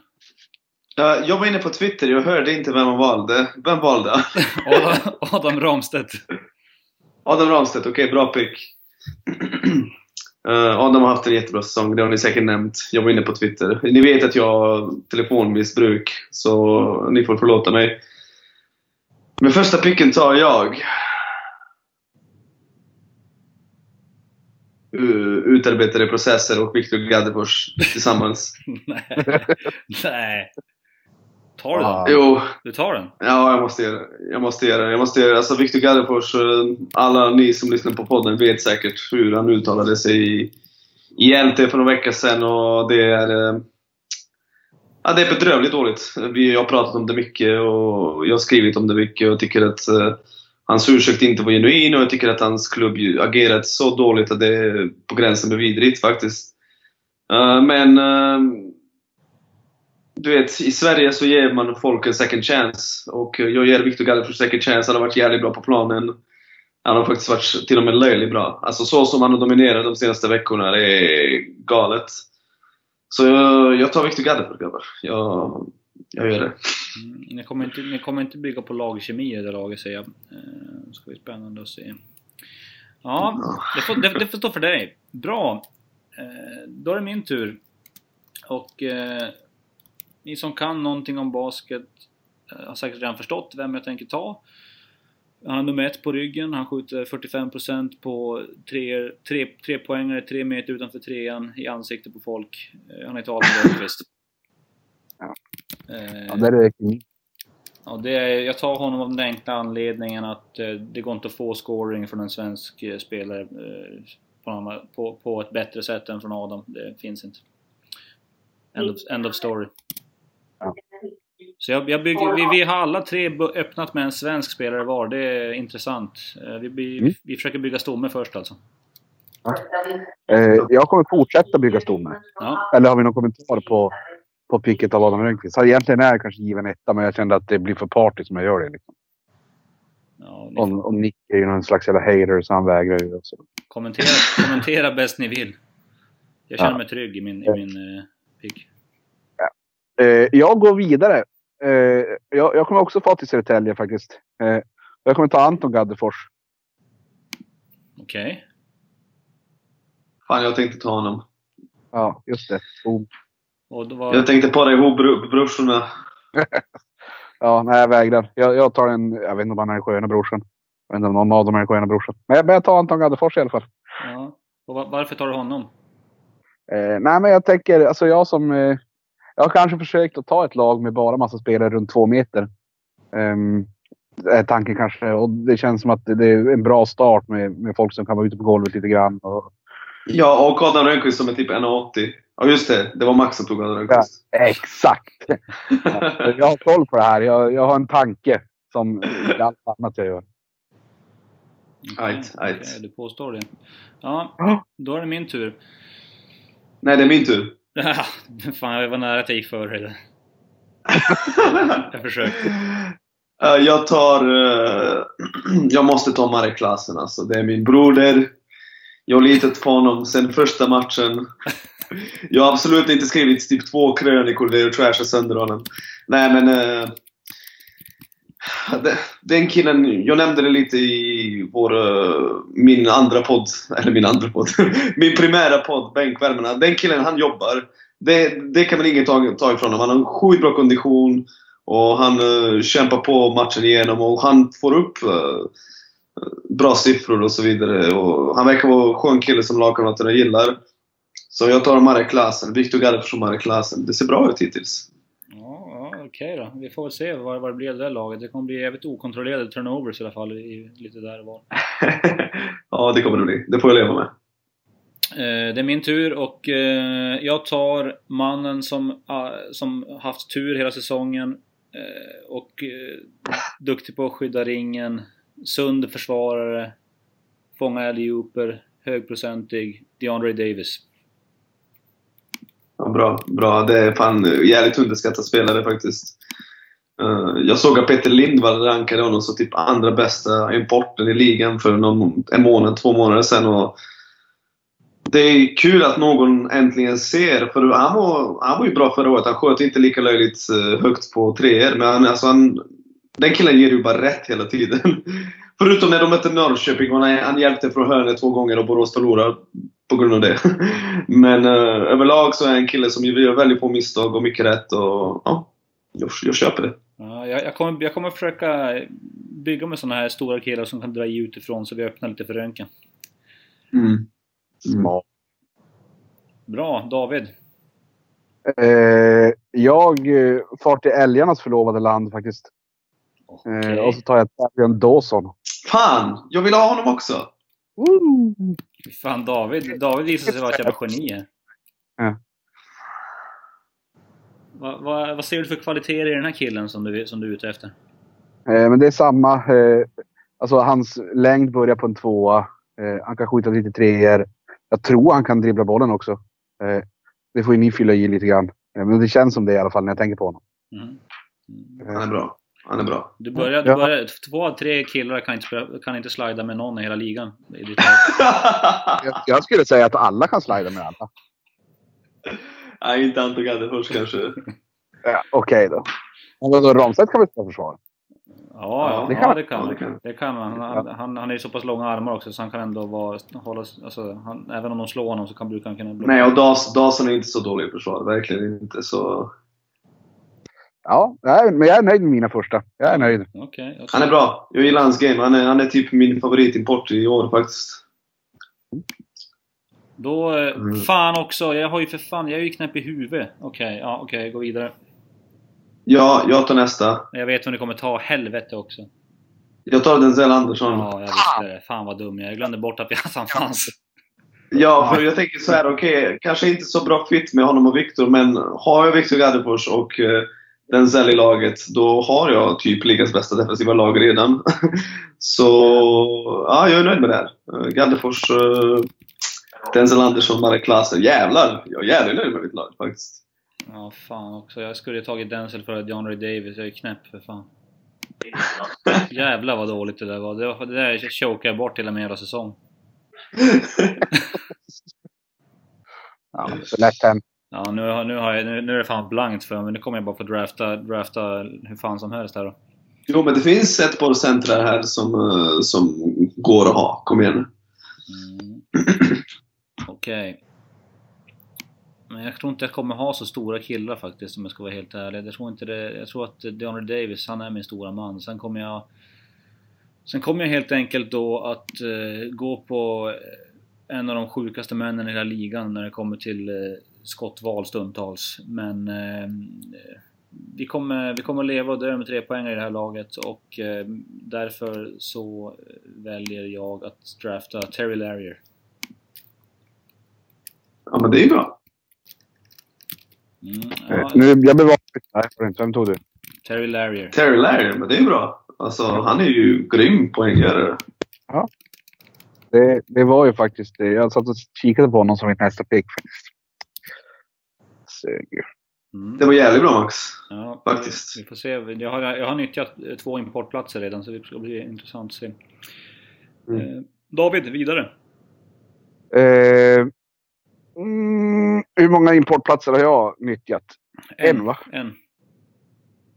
Ja, jag var inne på Twitter, jag hörde inte vem man valde. Vem valde? Adam, Adam Ramstedt. Adam Ramstedt, okej, bra pick. Eh, ja, de har haft en jättebra säsong, det har ni säkert nämnt. Jag var inne på Twitter. Ni vet att jag har telefonmissbruk, så ni får förlåta mig. Men första picken tar jag. Uh, utarbetade processer och Viktor Gaddefors tillsammans. Nej. Nej. Tar du den? Ja. Jo, Du tar den? Ja, jag måste göra. Jag måste göra det. Jag måste göra. Alltså, Victor Gaddefors, alla ni som lyssnar på podden vet säkert hur han uttalade sig i, i LT för några veckor sedan och det är... eh, Ja, det är bedrövligt dåligt. Vi, har pratat om det mycket och jag har skrivit om det mycket och tycker att eh, hans ursäkt inte var genuin och jag tycker att hans klubb agerat så dåligt att det är på gränsen med vidrigt faktiskt. Eh, men du vet, i Sverige så ger man folk en second chance. Och jag ger Victor Gaddefors second chance. Han har varit jävligt bra på planen. Han har faktiskt varit till och med löjligt bra. Alltså så som han har dominerat de senaste veckorna, det är galet. Så jag, jag tar Viktor Gaddefors grabbar. Jag, jag gör det. Mm, Ni kommer, inte, ni kommer inte bygga på lagkemi i det laget säger jag. Det ska bli spännande att se. Ja, det får, det, det får stå för dig. Bra. Eh, då är det min tur. Och eh, ni som kan någonting om basket eh, har säkert redan förstått vem jag tänker ta. Han är nummer ett på ryggen, han skjuter 45% på tre, tre, tre poängare, tre meter utanför trean i ansiktet på folk. Eh, Han heter Adam Rönnqvist. Ja. Eh, Ja, det är det. Ja, det är, jag tar honom av den enkla anledningen att eh, det går inte att få scoring från en svensk eh, spelare eh, på, på, på ett bättre sätt än från Adam. Det finns inte. End of, end of story. Så jag, jag bygger, vi, vi har alla tre öppnat med en svensk spelare var. Det är intressant. Eh, Vi, vi, Mm. vi försöker bygga stomme först alltså. Eh, jag kommer fortsätta bygga stomme. Ja, Eller har vi någon kommentar på, på picket av Adam Rönnqvist? Så egentligen är jag kanske given etta, men jag kände att det blir för party som jag gör det. Liksom. ja ni Om, om Nick är ju någon slags jävla hater så han vägrar ju. också. kommentera, kommentera bäst ni vill. Jag känner Ja. mig trygg i min, i min eh, pick. Eh, jag går vidare. Eh, jag, jag kommer också få till Södertälje faktiskt. Eh, jag kommer ta Anton Gaddefors. Okej. Fan, jag tänkte ta honom. Ja, just det. Och då var... Jag tänkte para ihop bro- brorsorna. Ja, nej jag vägrar. Jag, jag tar en, jag vet inte om han är sköna brorsan. Jag vet inte om någon av dem är sköna brorsan. Men jag, men jag tar Anton Gaddefors i alla fall. Ja. Och va- varför tar du honom? Eh, nej, men jag tänker, alltså jag som... Eh, jag har kanske försökt att ta ett lag med bara massa spelare runt två meter. Um, är tanken kanske. Och det känns som att det, är en bra start med, med folk som kan vara ute på golvet lite grann. Och, Ja, och Adam Rönnqvist som är typ 1,80. Ja, just det. Det var Max som tog Adam Rönnqvist. exakt! Ja, jag har koll på det här. Jag, jag har en tanke som allt annat jag gör. Ajt, ajt. du påstår det. Ja, Ja. då är det min tur. Nej, det är min tur. Fan, jag var nära att jag gick det. Jag försökte. Eh, jag tar... eh, jag måste ta Marek Klasen alltså. Det är min broder. Jag har litat på honom sen första matchen. Jag har absolut inte skrivit typ två krönikor där jag trashar sönder honom. Nej men den killen, jag nämnde det lite i vår, eh, min andra podd, eller min andra podd, min primära podd, Bänkvärmarna. Den killen, han jobbar. Det, det kan man inget ta, ta ifrån honom. Han har sjukt bra kondition och han uh, kämpar på matchen igenom och han får upp uh, bra siffror och så vidare. Och han verkar vara en skön kille som lagkamraterna gillar. Så jag tar Marek Klasen, Viktor Gaddefors Marek Klasen. Det ser bra ut hittills. Okej då. Vi får väl se vad, vad det blir av det där laget. Det kommer bli jävligt okontrollerade turnovers i alla fall. I, lite där och var. ja, det kommer det bli. Det får jag leva med. Eh, det är min tur och eh, jag tar mannen som, ah, som haft tur hela säsongen eh, och duktig på att skydda ringen, sund försvarare, fånga alley-ooper, högprocentig, DeAndre Davis. Ja, bra, bra. Det är fan jävligt underskattad spelare faktiskt. Eh, jag såg att Peter Lindvall rankade honom som typ andra bästa importen i ligan för någon, en månad, två månader sedan. Och det är kul att någon äntligen ser, för han var, han var ju bra förra året. Han sköt inte lika löjligt eh, högt på treor, men han, alltså han, den killen ger ju bara rätt hela tiden. Förutom när de mötte Norrköping och han, han hjälpte från hörnet två gånger och Borås förlorade på grund av det. Men eh, överlag så är han en kille som gör väldigt få misstag och mycket rätt och ja, jag, jag köper det. Ja, jag, jag, kommer, jag kommer försöka bygga med såna här stora killar som kan dra i utifrån så vi öppnar lite för röntgen. Mm. Smart. Bra, David. Eh, jag eh, far till älgarnas förlovade land faktiskt. Okej. Eh, och så tar jag Tavion Dawson. Fan! Jag vill ha honom också! Woo! Fan, David, David visar sig vara ett jävla geni. Ja. Va, va, vad ser du för kvaliteter i den här killen som du, som du är ute efter? Eh, men det är samma. Eh, alltså hans längd börjar på en tvåa. Eh, han kan skjuta lite treor. Jag tror han kan dribbla bollen också. Eh, det får ju ni fylla i lite grann. Eh, men det känns som det i alla fall när jag tänker på honom. Mhm. Mm. Han är bra. Han är bra. Du börjar, du Ja. börjar, två av tre killar kan inte, kan inte slida med någon i hela ligan. I ditt. Jag, jag skulle säga att alla kan slida med alla. Nej, inte Anton Gaddefors kanske. Ja, Okej då. Men vadå, Ramstedt kan väl spela försvar? Ja, ja, det kan ja, det kan, Ja, det kan. det kan man. Han, han, han är ju så pass långa armar också så han kan ändå vara, hålla, alltså, han, även om de slår honom så kan brukar han kunna blocka. Nej, och Das, Dawson är inte så dålig i försvar. Verkligen inte. Så Ja, men jag är nöjd med mina första. Jag är nöjd. Okej. okej. Han är bra. Jag gillar hans game. Han är, han är typ min favoritimport i år faktiskt. Då... eh, Mm. Fan också! Jag har ju för fan... Jag är ju knäpp i huvudet. Okej, ja okej. gå vidare. Ja, jag tar nästa. Jag vet hur ni kommer ta. Helvete också. Jag tar Denzel Andersson. Ja, jag visste det. Fan vad dum jag. Jag glömde bort att han fanns. Ja, för jag tänker så här, okej, kanske inte så bra fit med honom och Viktor, men har jag Viktor Gaddefors och Denzel i laget, då har jag typ ligans bästa defensiva lag redan. så, ja, jag är nöjd med det här. Eh, Gaddefors, eh, Denzel Andersson, Marek Klasen. Jävlar! Jag är jävligt nöjd med mitt lag faktiskt. Ja, fan också. Jag skulle ju tagit Denzel för John Ray Davis. Jag är knäpp för fan. Jävlar vad dåligt det där var. Det, var, det där chokade jag bort hela min hela säsong. Ja, så lätt hem. Ja, nu, har- nu, har jag, nu, nu är det fan blankt för mig. Nu kommer jag bara få drafta, drafta hur fan som helst här då. Jo, men det finns ett par centrar här som, eh, som går att ha. Kom igen. Mm. Okej. Men jag tror inte jag kommer ha så stora killar faktiskt om jag ska vara helt ärlig. Jag tror inte det. Jag tror att DeAndre Davis, han är min stora man. Sen kommer jag... Sen kommer jag helt enkelt då att eh, gå på en av de sjukaste männen i hela ligan när det kommer till eh, skottval stundtals. Men eh, vi, kommer, vi kommer leva och dö med tre poäng i det här laget och eh, därför så väljer jag att drafta Terry Larrier. Ja, men det är ju bra. Mm, Eh, ja, Nu, jag får inte. Vem tog du? Terry Larrier. Terry Larry, men det är ju bra. Alltså, han är ju grym poänggörare. Det, det var ju faktiskt det. Jag satt och kikade på honom som mitt nästa pick faktiskt. Ju. Mm. Det var jävligt bra Max. Ja, faktiskt. Vi, får se. Jag har, jag har nyttjat eh, två importplatser redan så det ska bli intressant att se. Mm. Eh, David, vidare. Eh, mm, hur många importplatser har jag nyttjat? En, va? En.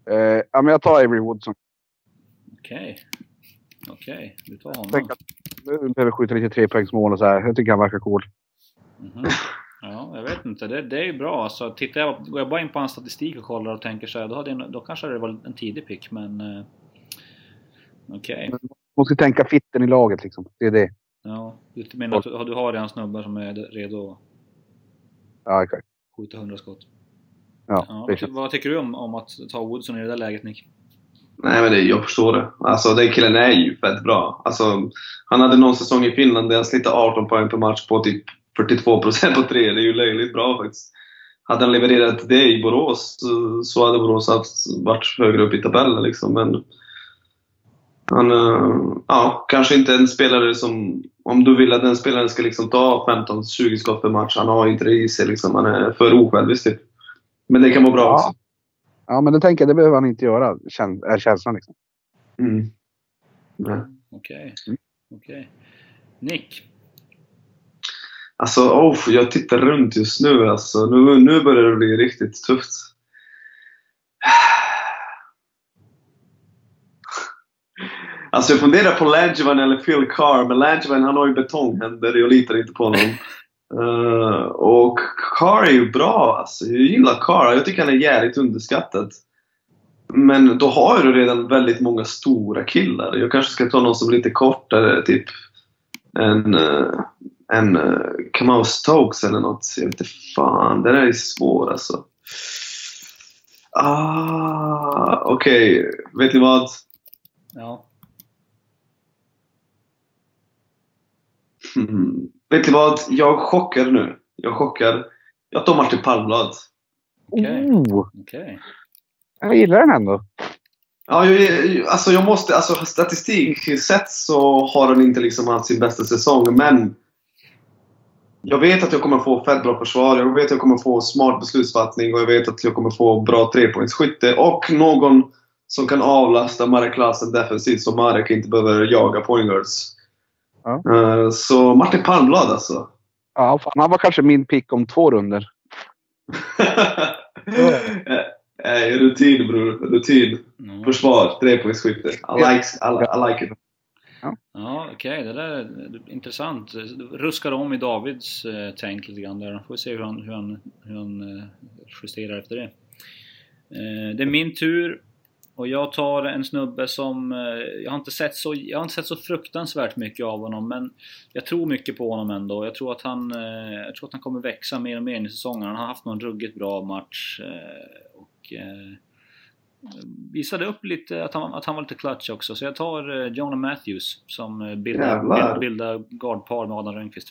Eh, ja, men jag tar Avery Woodson. Okej. Okej, du tar honom. Tänk att nu behöver skjuta lite trepoängsmål och så här. Jag tycker han verkar cool. Mhm. Ja, jag vet inte. Det, det är ju bra. Alltså, tittar jag, går jag bara in på hans statistik och kollar och tänker så här, då, hade jag, då kanske det var en tidig pick, men... Eh, Okej. Måste tänka fitten i laget liksom. Det är det. Ja, du menar att du, har redan snubbar som är redo att Ja, exakt. skjuta 100 skott? Ja, Ja, det vad, vad tycker du om, om att ta Woodson i det där läget, Nick? Nej, men det, jag förstår det. Alltså, den killen är ju fett bra. Alltså, han hade någon säsong i Finland där han snittade 18 poäng per match på typ 42% på tre. Det är ju löjligt bra faktiskt. Hade han levererat det i Borås så- så hade Borås haft, varit högre upp i tabellen liksom. Men han, eh, ja, kanske inte en spelare som... Om du vill att den spelaren ska liksom ta 15-20 skott per match, han har inte det i sig. Liksom. Han är för osjälvisk typ. Men det kan vara bra Ja. också. Ja, men det tänker jag. Det behöver han inte göra. Är känslan liksom. Mm. Okej. Mm. Okej. Nick? Alltså, oh, jag tittar runt just nu. Alltså. Nu, nu börjar det bli riktigt tufft. Alltså jag funderar på Langevin eller Phil Carr, men Langevin han har ju betonghänder. Jag litar inte på honom. Eh, och Carr är ju bra alltså. Jag gillar Carr. Jag tycker han är jävligt underskattad. Men då har du redan väldigt många stora killar. Jag kanske ska ta någon som är lite kortare, typ en, uh, en uh, Kamau Stokes eller något. Jag vet inte fan, den är svår alltså. Ah, Okej, vet ni vad? Ja. Hmm. Vet ni vad? Jag chockar nu. Jag chockar. Jag tar Martin Palmblad. Okej. Oh, Okej. jag gillar den ändå. Ja, jag, alltså jag måste, alltså statistik sett så har han inte liksom haft sin bästa säsong, men jag vet att jag kommer få fett bra försvar, jag vet att jag kommer få smart beslutsfattning och jag vet att jag kommer få bra trepoängsskytte och någon som kan avlasta Marek Klasen defensivt så Marek inte behöver jaga pointguards. Ja. Eh, Så Martin Palmblad alltså. Ja, fan, han var kanske min pick om två runder. Nej, rutin bror. Rutin. Ja, Försvar. Trepoängsskytte. I like, I, I like it ja okej. Det där är intressant. Ruskar om i Davids eh, tänk lite grann där. Får vi se hur han, hur han, hur han eh, justerar efter det. Eh, det är min tur och jag tar en snubbe som... Eh, jag, har inte sett så, jag har inte sett så fruktansvärt mycket av honom men jag tror mycket på honom ändå. Jag tror att han, eh, jag tror att han kommer växa mer och mer i säsongen. Han har haft någon ruggigt bra match. Eh, och eh, visade upp lite att han, att han var lite clutch också. Så jag tar Jonah Matthews som bildar, bildar guardpar med Adam Rönnqvist.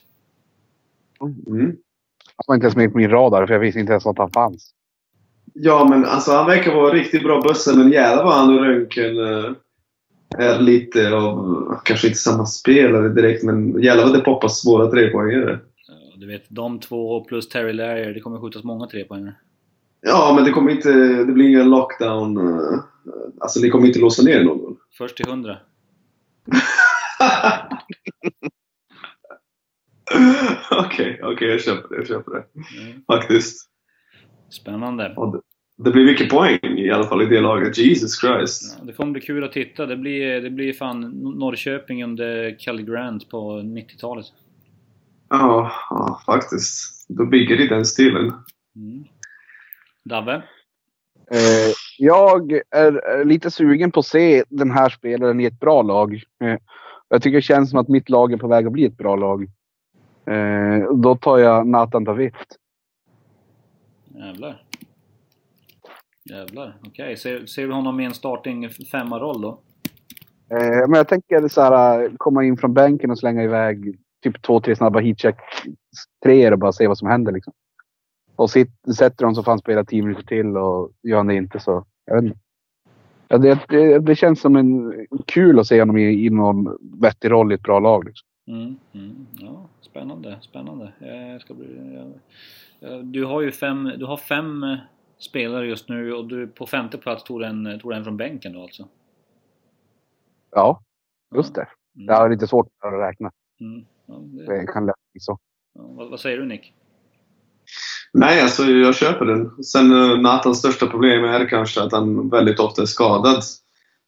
Mm. Han var inte ens med på min radar för jag visste inte ens att han fanns. Ja, men alltså han verkar vara riktigt bra bussen, men jävlar vad han och Röntgen äh, är lite av, kanske inte samma spelare direkt, men jävlar vad det poppas svåra trepoängare. Ja, du vet, de två plus Terry Larrier, det kommer skjutas många trepoängare. Ja, men det kommer inte, det blir ingen lockdown. Äh, alltså det kommer inte låsa ner någon. Först till hundra. Okej, okej, okay, jag köper det. Jag köper det. Mm. Faktiskt. Spännande. Det, det, blir mycket poäng i alla fall i det laget. Jesus Christ. Ja, det kommer bli kul att titta. Det blir, det blir fan Norrköping under Kelly Grant på 90-talet. Ja, ja, faktiskt. Då bygger i den stilen. Mm. Davve? Eh, jag är lite sugen på att se den här spelaren i ett bra lag. Eh, jag tycker det känns som att mitt lag är på väg att bli ett bra lag. Eh, då tar jag Nathan David. Jävlar. Jävlar. Okej, okay. ser, ser du honom i en starting femma-roll då? Men jag tänker så här, komma in från bänken och slänga iväg typ två, tre snabba heatcheck treor och bara se vad som händer liksom. Och sitt, sätter de så får han spela tio minuter till och gör han det inte så, jag vet inte. Ja, det, det, det, känns som en kul att se honom i, i någon vettig roll i ett bra lag. Liksom. Mm, mm, ja, spännande, spännande. Jag ska bli, jag, du har ju fem, du har fem eh, spelare just nu och du på femte plats tog en, tog en från bänken då alltså? Ja, just det. Mm. Jag har lite svårt att räkna. Mm. Ja, det... det... kan lätt bli så. Ja, vad, vad, säger du Nick? Nej, alltså jag köper den. Sen uh, Nathans största problem är kanske att han väldigt ofta är skadad.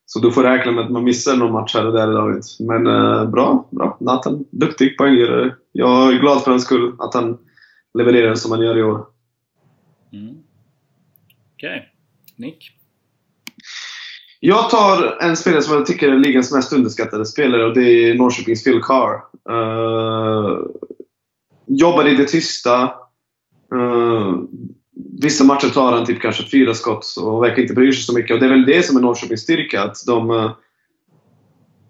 Så du får räkna med att man missar någon match här och där i laget. Men uh, bra, bra. Nathan, duktig poänggörare. Jag är glad för hans skull att han levererar som han gör i år. Mm. Okej. Okay. Nick? Jag tar en spelare som jag tycker är ligans mest underskattade spelare och det är Norrköpings Phil Carr. Uh, jobbar i det tysta. Vissa matcher tar han typ kanske fyra skott och verkar inte bry sig så mycket. Och det är väl det som är Norrköpings styrka. Att de, eh,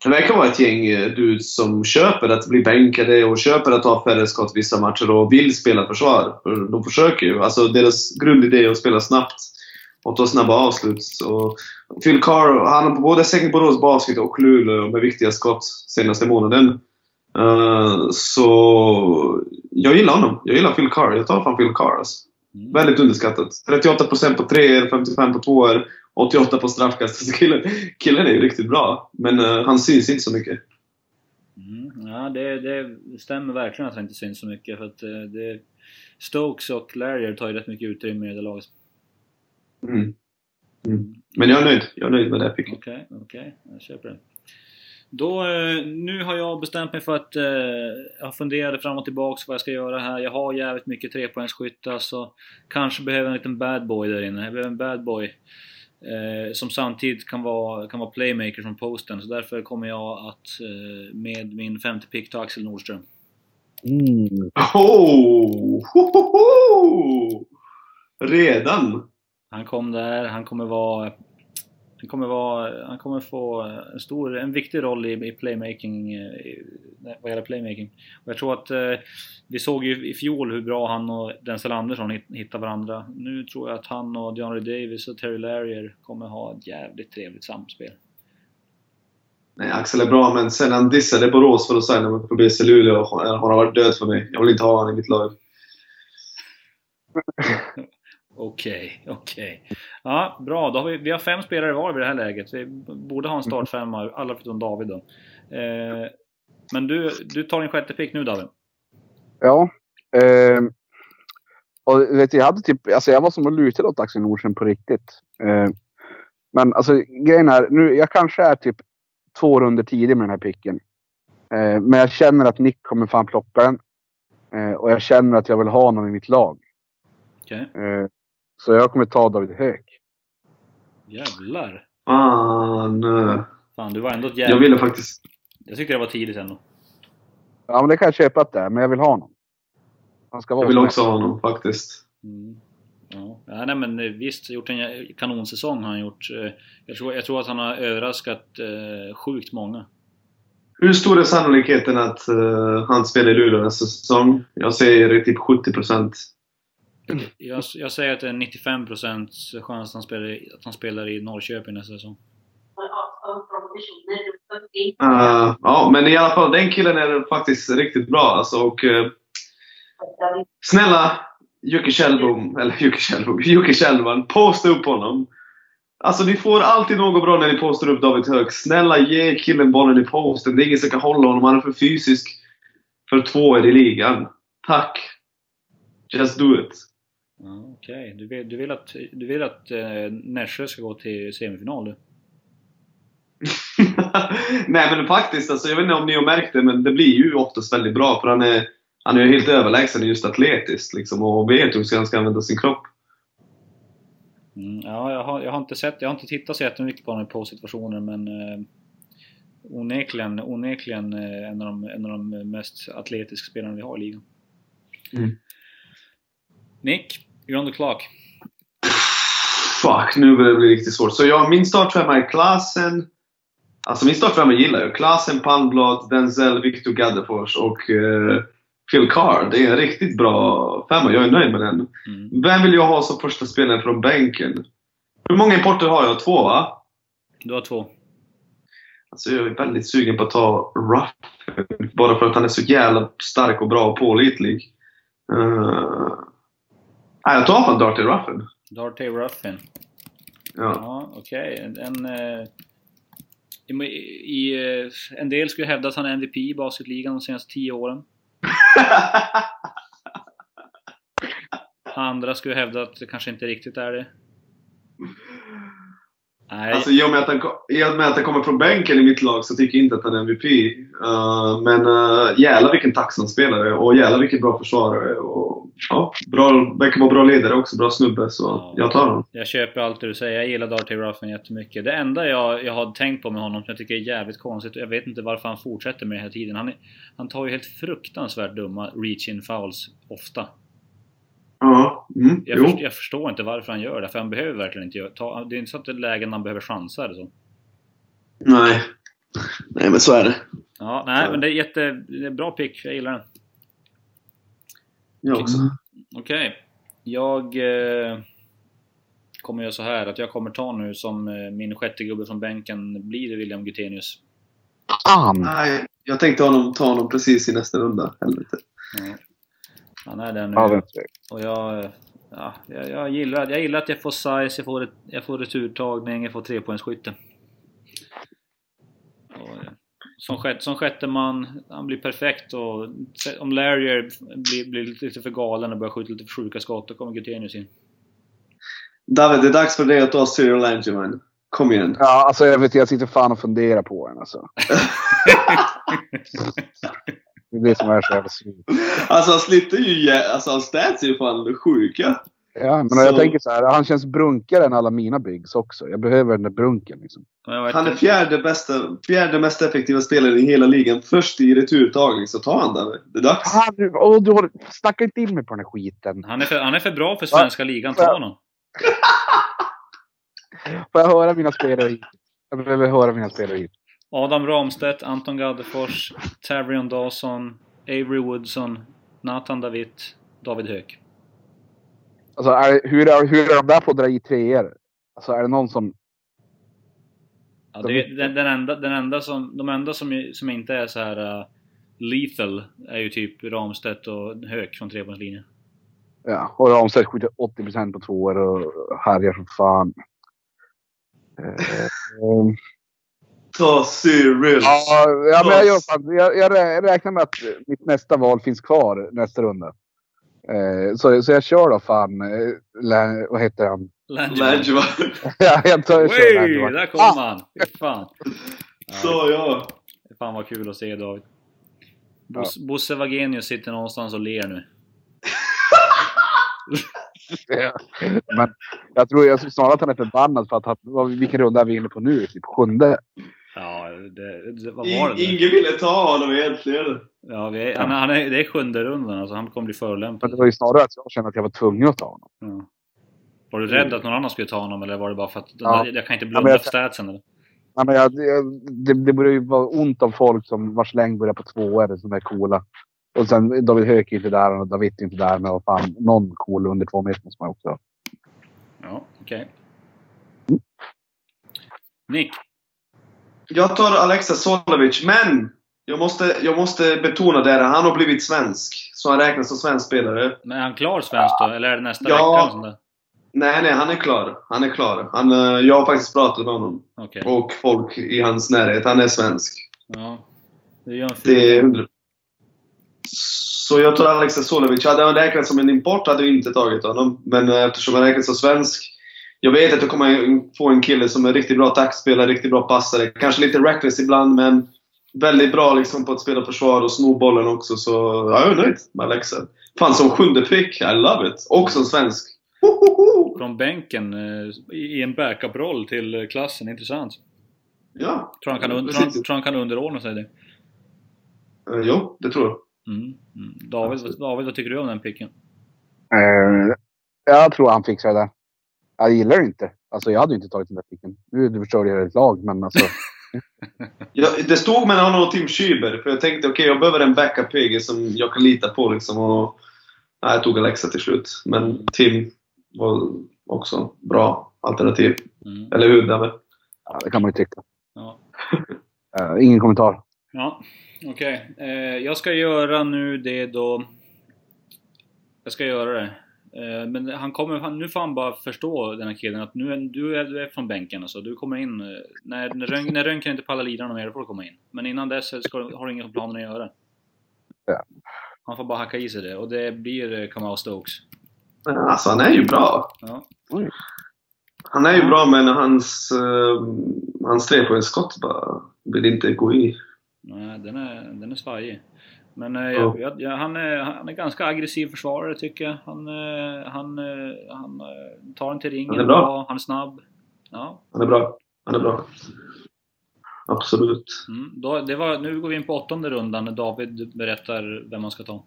det verkar vara ett gäng eh, dudes som köper att bli bänkade och köper att ta färre skott vissa matcher och vill spela försvar. De försöker ju. Alltså deras grundidé är att spela snabbt och ta snabba avslut. Så Phil Carr, han har både säkert Borås Basket och Luleå med viktiga skott senaste månaden. Uh, så jag gillar honom. Jag gillar Phil Carr. Jag tar fan Phil Carr alltså. Mm. Väldigt underskattat. 38% på treor, 55 på tvåor, 88 på straffkast. Killen, killen är ju riktigt bra. Men uh, han syns inte så mycket. Mm, ja, det, det, stämmer verkligen att han inte syns så mycket. För att uh, det, Stokes och Larrier tar ju rätt mycket utrymme i det laget. Mm. Mm. Men jag är nöjd. Jag är nöjd med det Okej, okej. Okay, okay. Jag köper det. Då, eh, nu har jag bestämt mig för att eh, jag funderade fram och tillbaks vad jag ska göra här. Jag har jävligt mycket trepoängsskyttar så kanske behöver en liten bad boy där inne. Jag behöver en bad boy eh, som samtidigt kan vara, kan vara playmaker från posten. Så därför kommer jag att eh, med min femte pick ta Axel Nordström. Mm. Oh! Ho, ho, ho! Redan? Han kom där, han kommer vara han kommer, vara, han kommer få en, stor, en viktig roll i, i playmaking, i, vad gäller playmaking. Och jag tror att eh, vi såg ju i fjol hur bra han och Denzel Andersson hittade varandra. Nu tror jag att han och DeAndre Davis och Terry Larrier kommer ha ett jävligt trevligt samspel. Nej, Axel är bra, men sen han dissade Borås för att signa på BC Luleå har han varit död för mig. Jag vill inte ha honom i mitt lag. Okej, okay, okej. Okay. Ja, bra. Då har vi, vi har fem spelare var i det här läget. Vi borde ha en startfemma, alla förutom David då. Eh, men du, du tar din sjätte pick nu David. Ja. Eh, och vet du, jag hade typ, alltså jag var som att luta åt Axel Nordström på riktigt. Eh, men alltså grejen är, nu, jag kanske är typ två runder tidig med den här picken. Eh, men jag känner att Nick kommer fan plocka den. Eh, och jag känner att jag vill ha honom i mitt lag. Okay. Så jag kommer ta David Höök. Jävlar! Fan. eh, Fan, du var ändå ett Jag jävla... ville faktiskt... Jag tycker det var tidigt ändå. Ja, men det kan jag köpa att det är, men jag vill ha honom. Han ska vara Jag vill också ha honom faktiskt. Mm. Ja. ja, nej men eh, visst, gjort en kanonsäsong har han gjort. Eh, Jag tror, jag tror att han har överraskat eh, sjukt många. Hur stor är sannolikheten att eh, han spelar i Luleå nästa säsong? Jag säger typ 70 procent. Jag, jag säger att det är 95% chans att han, spelar, att han spelar i Norrköping nästa säsong. Uh, ja, men i alla fall, den killen är faktiskt riktigt bra alltså. Och, eh, snälla Jocke Kjellbom, eller Jocke Kjellbom, Jocke Kjellman, posta upp honom. Alltså ni får alltid något bra när ni postar upp David Höök. Snälla ge killen bollen i posten. Det är ingen som kan hålla honom. Han är för fysisk för tvåor i ligan. Tack! Just do it. Ja, Okej, du, vill, du vill att, du vill att eh, Nässjö ska gå till semifinal du? Nej men faktiskt, alltså, jag vet inte om ni har märkt det, men det blir ju oftast väldigt bra. För han är, han är helt överlägsen just atletiskt liksom, och vet hur han ska använda sin kropp. Mm, ja, jag har, jag har inte sett, jag har inte tittat så jättemycket på honom på situationer men eh, onekligen, onekligen eh, en, av de, en av de mest atletiska spelarna vi har i ligan. Mm. Nick, you're on the clock. Fuck, nu börjar det bli riktigt svårt. Så ja, min startfemma är Klasen. Alltså min startfemma gillar jag. Klasen, Palmblad, Denzel, Victor Gaddefors och eh, Phil Carr. Det är en riktigt bra femma. Jag är nöjd med den. Mm. Vem vill jag ha som första spelare från bänken? Hur många importer har jag? Två va? Du har två. Alltså jag är väldigt sugen på att ta Ruffin. Bara för att han är så jävla stark och bra och pålitlig. Uh, nej, jag tar fan Darty Ruffin. Darty Ruffin. Ja. Ja, okej. En, eh, i, eh, en del skulle hävda att han är MVP i basketligan de senaste 10 åren. Andra skulle hävda att det kanske inte riktigt är det. Nej, Alltså, i, och med att han, I och med att han kommer från bänken i mitt lag så tycker jag inte att han är MVP. Uh, men uh, jävlar vilken tacksam spelare och jävlar vilken bra försvarare. Och, ja, bra, verkar vara bra ledare också, bra snubbe. Så Ja. jag tar honom. jag köper allt du säger. Jag gillar Darty Ruffin jättemycket. Det enda jag, jag har tänkt på med honom som jag tycker är jävligt konstigt, jag vet inte varför han fortsätter med det hela tiden. Han, han tar ju helt fruktansvärt dumma reach-in fouls ofta. Ja, mm, Jag, jo. först, jag förstår inte varför han gör det, för han behöver verkligen inte göra ta, Det är inte så att det är lägen han behöver chansa eller så. Nej. Nej, men så är det. Ja, nej men det är jätte... Det är bra pick, jag gillar den. Jag också. Okej. Jag eh, kommer göra så här att jag kommer ta nu som eh, min sjätte gubbe från bänken blir det William Gutenius. Fan! Nej, jag tänkte honom, ta honom precis i nästa runda. Helvete. Ja. Han är där nu. Ja. Och jag, ja, jag, jag, gillar, jag gillar att jag får size, jag får, jag får returtagning, jag får trepoängsskytte. Och, eh, Som, sjätte, som sjätte man, han blir perfekt och om Larrier blir, blir lite för galen och börjar skjuta lite för sjuka skott, då kommer Gutenius in. David, det är dags för dig att ta Cyril Langevin. Kom igen. Ja, alltså jag vet jag sitter fan och funderar på den alltså. Det är det som är så jävla surt. Alltså han sliter ju... Alltså hans stats är ju fan sjuka. Ja, men Så- jag tänker så här, han känns brunkigare än alla mina bigs också. Jag behöver den där brunken liksom. Han är fjärde, bästa, fjärde mest effektiva spelaren i hela ligan. Först i returtagning, så ta han David. Det är dags. Fan, du, åh, du har, snacka inte in mig på den här skiten. Han är, för, han är för bra för svenska ligan, ta honom. Får jag höra mina spelare hit? Jag behöver höra mina spelare hit. Adam Ramstedt, Anton Gaddefors, Tavrion Dawson, Avery Woodson, Nathan David, David Höök. Alltså, är, hur, är, hur är de där på att dra i treor? Alltså, är det någon som... Ja, det är, den, den, enda, den enda som, de enda som, som inte är så här uh, lethal är ju typ Ramstedt och Höök från trepoängslinjen. Ja, och Ramstedt skjuter 80% på tvåor och härjar som fan. Ta Cyril. ja, ja, men jag, gör jag, jag rä- räknar med att mitt nästa val finns kvar nästa runda. Eh, så, så jag kör då fan, eh, vad heter han? Langevin. ja, jag tar, jag kör Wey, Langevin. där kom Ah! han! Fan. Så ja. Fan vad kul att se David. Bos, Bosse Wagenius sitter någonstans och ler nu. Men jag tror jag snarare att han är förbannad för att han, vilken runda är vi inne på nu? Typ sjunde? Ja, det, det, vad var det? I- Ingen ville ta honom egentligen. Ja, vi är, han, han är, det är sjunde rundan, alltså han kommer bli Men förolämpad. det var ju snarare att jag kände att jag var tvungen att ta honom. Ja. Var du rädd att någon annan skulle ta honom eller var det bara för att Ja. jag kan inte Ja, blunda men jag- för statsen? Eller? Nej, men jag, det, det börjar ju vara ont om folk som vars längd börjar på tvåor som är coola. Och sen David Höök är inte där och David är inte där. Men vad fan, någon cool under två meter måste man också. Ja, okej. Nick? Jag tar Alexa Solovic, men jag måste, jag måste betona det. här. Han har blivit svensk. Så han räknas som svensk spelare. Men är han klar svensk då? Eller är det nästa Ja. vecka? eller? Nej, nej, han är klar. Han är klar. Han, eh, jag har faktiskt pratat med honom. Okej. Och folk i hans närhet. Han är svensk. Ja. Det en Det är fin... 100. Så jag tar Alexa Solovic. Hade han räknats som en import hade jag inte tagit honom. Men eh, eftersom han räknas som svensk. Jag vet att jag kommer få en kille som är riktigt bra taktspelare, riktigt bra passare. Kanske lite reckless ibland, men väldigt bra liksom på att spela försvar och sno bollen också. Så ja, jag är nöjd med Alexa. Fan, som sjunde pick. I love it. Och som svensk. Hohoho! Från bänken eh, i en backup-roll till eh, klassen. Intressant. Ja. Tror han kan, un- tror han, tror han kan underordna sig det? Eh, Jo, det tror jag. Mm. Mm. David, David, vad tycker du om den picken? Eh, jag tror han fixar det där. Jag gillar det inte. Alltså jag hade ju inte tagit den där picken. Nu förstörde jag ett lag, men alltså. Ja, det stod mellan honom och Tim Schüber, för jag tänkte okej, jag behöver en backup-PG som jag kan lita på liksom. Och, nej, jag tog Alexa till slut. Men Tim var också bra alternativ. Mm. Eller hur David? ja, det kan man ju tycka. Ja. Eh, ingen kommentar. Ja, okej. Eh, jag ska göra nu det då... Jag ska göra det. Eh, men han kommer, nu får han bara förstå den här killen att nu är, du, är, du är från bänken alltså. Du kommer in... eh, När, när, Rönn, när Rönnken inte pallar lira mer, då får du komma in. Men innan dess ska, har du inga planer att göra. Ja. Han får bara hacka i sig det och det blir eh, Kamau Stokes. Alltså han är ju bra. Ja. Han är ju bra men hans, hans trepoängsskott bara vill inte gå i. Nej, den är, den är svajig. Men eh, Ja. jag, jag, han, är, han är ganska aggressiv försvarare tycker jag. Han, eh, han, eh, han tar till ringen Han är bra. han är snabb. Ja. Han är bra. Han är bra. Absolut. Mm. Då, det var, nu går vi in på åttonde rundan när David berättar vem man ska ta.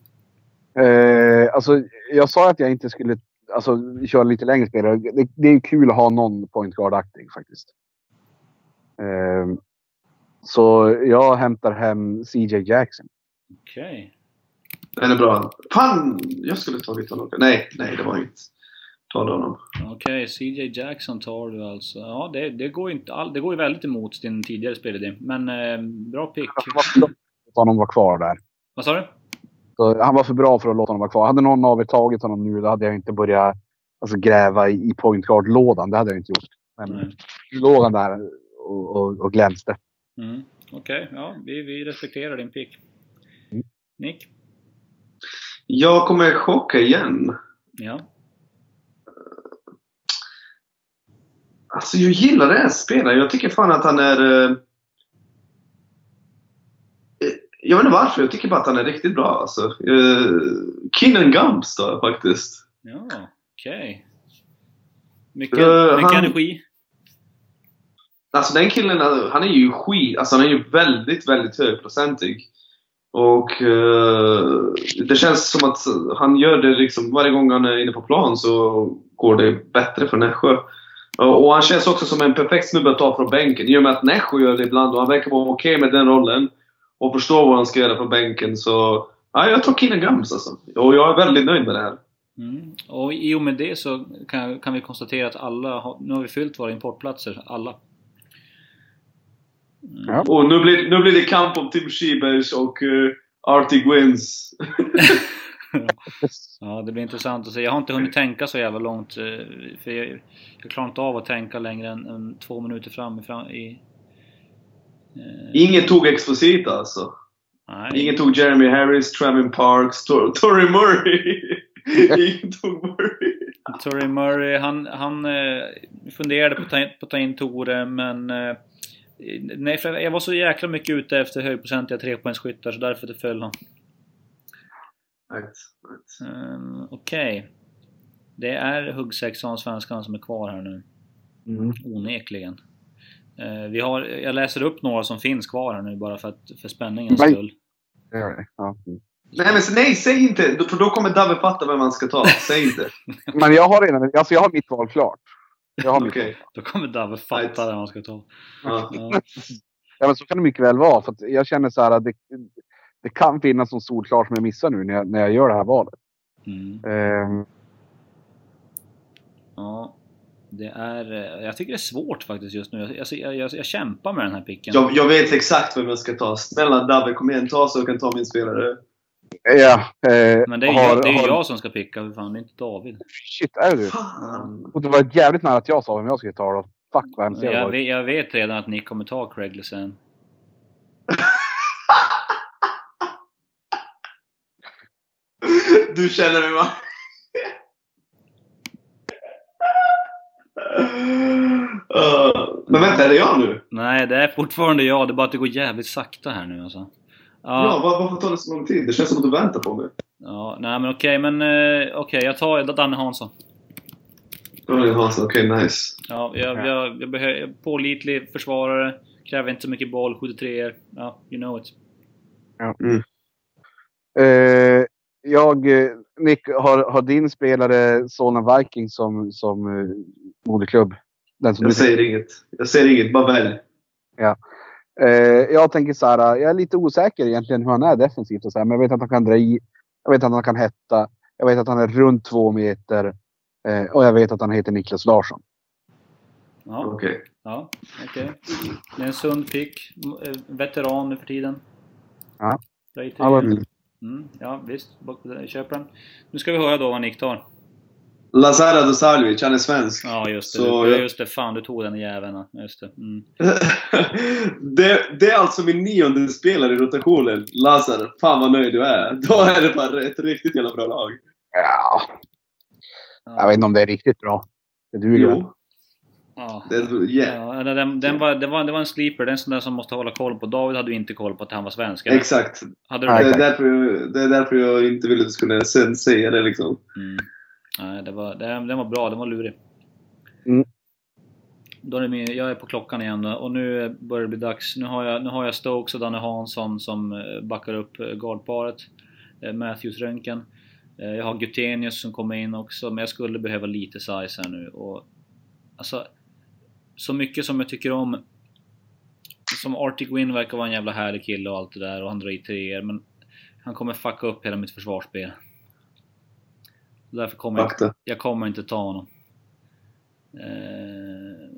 Eh, alltså, jag sa att jag inte skulle alltså, köra lite längre spelare. Det, det är ju kul att ha någon point guard-aktig faktiskt. Eh, så jag hämtar hem CJ Jackson. Okej. Den är bra. Fan! Jag skulle tagit honom. Nej, nej det var inget. Ta honom. Okej, CJ Jackson tar du alltså. Ja, det, det, går ju inte all, det går ju väldigt emot din tidigare spelidé. Men eh, bra pick. Låt honom vara kvar där. Vad sa du? Så han var för bra för att låta honom vara kvar. Hade någon av er tagit honom nu, då hade jag inte börjat alltså, gräva i, i point guard-lådan. Det hade jag inte gjort. Men Nej. nu låg han där och, och, och glänste. Mm. Okej, ja, vi, vi respekterar din pick. Nick? Jag kommer chocka igen. Ja. Alltså jag gillar det här spelaren. Jag tycker fan att han är... eh, Jag vet inte varför, jag tycker bara att han är riktigt bra alltså. Uh, Kinnan Gumps då faktiskt. Ja, okej. Mycket, Eh, mycket han- energi. Alltså den killen, han är ju skit, alltså han är ju väldigt, väldigt högprocentig. Och eh, det känns som att han gör det liksom, varje gång han är inne på plan så går det bättre för Nässjö. Och han känns också som en perfekt snubbe att ta från bänken. I och med att Nässjö gör det ibland och han verkar vara okej med den rollen. Och förstår vad han ska göra från bänken så... Ja, jag tar Keenan Gums alltså. Och jag är väldigt nöjd med det här. Mm. Och i och med det så kan, kan vi konstatera att alla har, nu har vi fyllt våra importplatser, alla. Ja. Och nu blir, nu blir det kamp om Tim Schiebers och uh, Artie Gwynns. Ja, det blir intressant att se. Jag har inte hunnit tänka så jävla långt. eh, För jag, jag klarar inte av att tänka längre än, än två minuter fram i... Fram, i eh, Ingen tog Exposita alltså. nej. Ingen tog Jeremy Harris, Travin Parks, Tor Tory Murray. Ingen tog Murray. Torrey Murray, han, han eh, funderade på att ta in, på att ta in Tore, men... Eh, nej, för jag var så jäkla mycket ute efter högprocentiga trepoängsskyttar, så därför det föll han. Right, right. Um, Okej. Det är huggsexan svenskan som är kvar här nu. Mm. Onekligen. Eh, vi har, jag läser upp några som finns kvar här nu bara för, att, för spänningens Nej. skull. Ja. Nej, men nej, säg inte! För då kommer David fatta vem man ska ta. Säg inte. Men jag har redan alltså jag har mitt val klart. Jag har klart. Då kommer Dave Right. fatta vad man ska ta. Ja. Ja. Ja, men så kan det mycket väl vara. För att jag känner så här att det, det kan finnas något solklart som jag missar nu när jag, när jag gör det här valet. Mm. Ehm, ja. Det är, eh, jag tycker det är svårt faktiskt just nu. Jag, jag, jag, jag kämpar med den här picken. Jag, jag vet exakt vem jag ska ta. Snälla David, kom igen. Ta så jag kan ta min spelare. Ja, eh, Men det är, har- jag, det är har- jag som ska picka, för fan. Det är inte David. Shit, är det du? Fan! Och det var jävligt nära att jag sa vem jag skulle ta då. Fuck vad hemskt jag Jag jag vet redan att ni kommer ta Craig Lesan. Du känner mig va? Uh, men vänta, är det jag nu? Nej, det är fortfarande jag. Det är bara att det går jävligt sakta här nu alltså. Ja, Ja, var, varför tar det så lång tid? Det känns som att du väntar på mig. ja nej men okej, men eh, okej, jag tar Danne Hansson. Daniel Hansson, okej nice. Ja, jag, Ja. jag, jag behöver pålitlig försvarare, kräver inte så mycket boll, 73 Ja, you know it. Eh, jag, eh, Nick, har, har din spelare Solna Vikings som, som eh, moderklubb? Den som Jag du säger inget. Jag säger inget, bara välj. Eh, jag tänker så här, jag är lite osäker egentligen hur han är defensivt och så här, men jag vet att han kan dra i. Jag vet att han kan hetta. Jag vet att han är runt två meter. Eh, och jag vet att han heter Niklas Larsson. Ja, Okej. ja okej. Det är en sund pick. Eh, Veteran nu för tiden. Ja. Bra Ja. Mm, ja, visst. Köper den. Nu ska vi höra då vad Nick tar. Lazara Dosalovic, han är svensk. Ja, just det. Så du, just det. Fan, du tog den jäveln. Just det. Mm. det, det är alltså min nionde spelare i rotationen. Lazar, fan vad nöjd du är. Då är det bara ett riktigt jävla bra lag. Ja, Ja. jag vet inte om det är riktigt bra. Det duger. Jo, Ja. det är... Yeah. Ja, den, den var, det, var, det var en sleeper, det är en sån där som måste hålla koll på. David hade ju inte koll på att han var svensk. eller? Exakt. Hade du. Det är, därför, jag- det är därför jag inte ville att du skulle sen säga det liksom. Mm. Nej, det var, det, den var bra, den var lurig. Mm. Då är det jag är på klockan igen och nu börjar det bli dags. Nu har jag, nu har jag Stokes och Danne Hansson som eh, backar upp eh, guardparet. Eh, Matthews Röntgen. Jag har Gutenius som kommer in också, men jag skulle behöva lite size här nu. Och, alltså, så mycket som jag tycker om... Som Arctic Win verkar vara en jävla härlig kille och allt det där och han drar i treor, men han kommer fucka upp hela mitt försvarsspel. Därför kommer jag, jag kommer inte ta honom. Eh,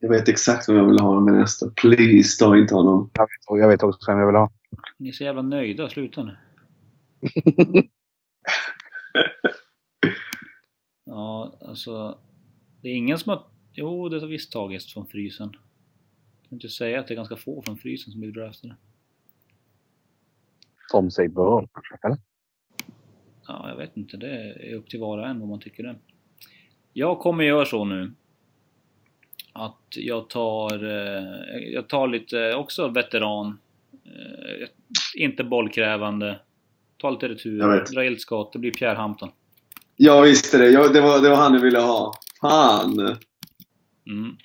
Jag vet exakt vem jag vill ha med nästa. Please, ta inte honom. Jag, vet, och jag vet också vem jag vill ha. ni är så jävla nöjda, sluta nu. ja, alltså... Det är ingen som har... Jo, det har visst tagits från frysen. Jag kan inte säga att det är ganska få från frysen som blir draftade. Som sig bör. Eller? Ja, jag vet inte. Det är upp till var och en vad man tycker det. Jag kommer göra så nu. Att jag tar... Eh, jag tar lite också veteran. Eh, inte bollkrävande. Ta lite retur. Dra eldskott. Det blir Pierre Hampton. Jag visste det. Jag, det, var, det var han jag ville ha. Fan! Mm.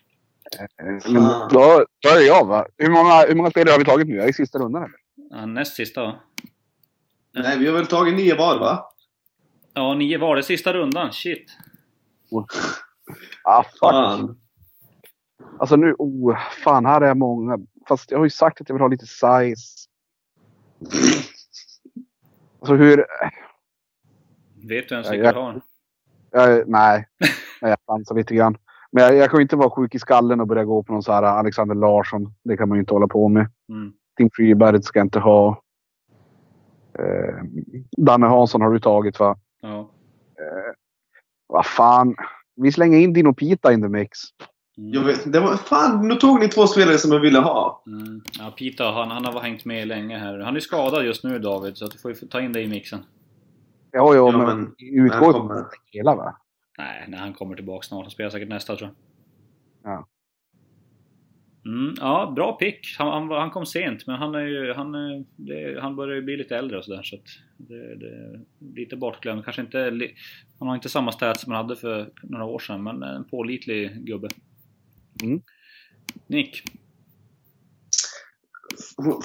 Men då, då är det jag va? Hur många, hur många spelare har vi tagit nu? Jag är i sista rundan eller? Ja, näst sista va? Nej, vi har väl tagit nio var va? Ja, nio var det. Sista rundan. Shit. Ah, fuck. Fan. Alltså nu, oh, fan här är många. Fast jag har ju sagt att jag vill ha lite size. Alltså hur... Vet du ens vilka jag- du har? Jag, nej, jag chansar lite grann. Men jag, jag kan ju inte vara sjuk i skallen och börja gå på någon så här Alexander Larsson. Det kan man ju inte hålla på med. Mm. Tim Freeberg ska jag inte ha. Eh, Danne Hansson har du tagit va? Ja. Vad fan. Vi slänger in Dino Pita in the mix. Mm. Jag vet, det var, fan, nu tog ni två spelare som jag ville ha. Mm. Ja, Pita, han, han har hängt med länge här. Han är skadad just nu David, så att du får ta in det i mixen. Ja, ja, Ja, men, men- utgår från hela va? Nej, när han kommer tillbaka snart. Han spelar säkert nästa tror jag. Mm, ja, bra pick. Han, han, han, kom sent, men han, är ju, han, det, han börjar ju bli lite äldre och sådär. Så, det, det, lite bortglömd. Kanske inte, han har inte samma stats som han hade för några år sedan, men en pålitlig gubbe. Mm. Nick?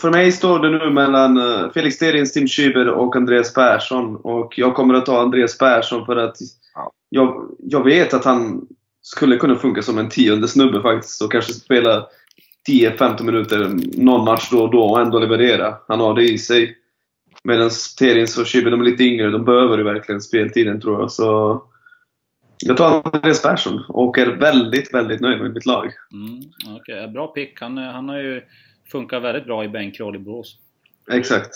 För mig står det nu mellan eh, Felix Terins, Tim Schüber och Andreas Persson. Och jag kommer att ta Andreas Persson för att jag, jag vet att han skulle kunna funka som en tionde snubbe faktiskt och kanske spela 10-15 minuter någon match då och då och ändå leverera. Han har det i sig. Medan Terins och Schüber, de är lite yngre. De behöver ju verkligen speltiden tror jag. Så jag tar Andreas Persson och är väldigt, väldigt nöjd med mitt lag. Mm, okay. Bra pick. Han, han har ju funkat väldigt bra i bänkroll i Borås. Exakt.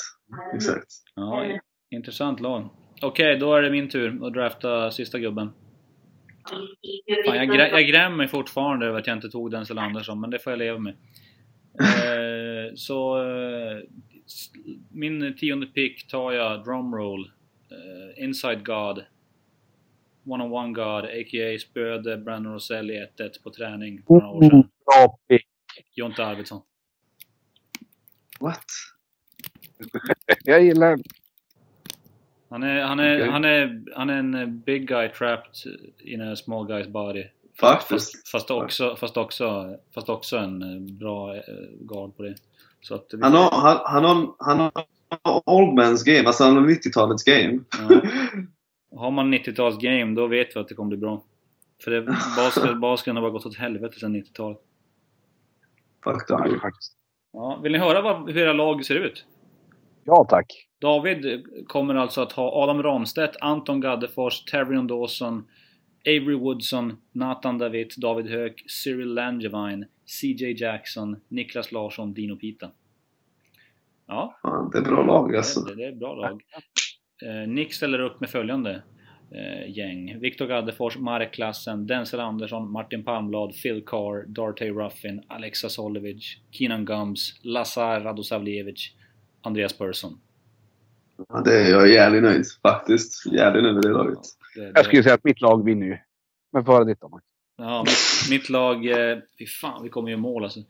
Exakt. Ja, intressant lag. Okej, okay, då är det min tur att drafta sista gubben. Fan, jag, grä, jag grämer mig fortfarande över att jag inte tog Denzel Andersson, men det får jag leva med. Eh, så eh, min tionde pick tar jag drumroll. Eh, Inside God. One-on-one God, a.k.a. spöade Brandon Roselli 1-1 på träning för några år sedan. Bra pick! Jonte Arvidsson. What? jag gillar han är, han, är, okay. han, är, han är en big guy trapped in a small guy's body. Faktiskt. Fast, fast, också, fast, också, fast också en eh, bra eh, guard på det. Så att han, har, han, han, har, han har old man's game, alltså han har 90-talets game. Ja. Har man 90-tals game då vet vi att det kommer bli bra. För det, basket, basketen har bara gått åt helvete sedan 90-talet. Faktiskt. Ja, vill ni höra vad, hur era lag ser ut? Ja tack. David kommer alltså att ha Adam Ramstedt, Anton Gaddefors, Terrion Dawson, Avery Woodson, Nathan David, David Höök, Cyril Langevine, CJ Jackson, Niklas Larsson, Dino Pita. Ja. det är bra lag alltså. Det, det är bra lag. Eh, Nick ställer upp med följande eh, gäng. Viktor Gaddefors, Marek Klassen, Denzel Andersson, Martin Palmblad, Phil Carr, Dartey Ruffin, Alexa Solivic, Keenan Gums, Lazar Radosavljevic, Andreas Persson. Ja, det är jag jävligt nöjd faktiskt. Jävligt nöjd med det laget. Det, det... Jag skulle säga att mitt lag vinner ju. Men före ditt då Max. Ja, mitt, mitt lag... Eh, fy fan, vi kommer ju mål alltså.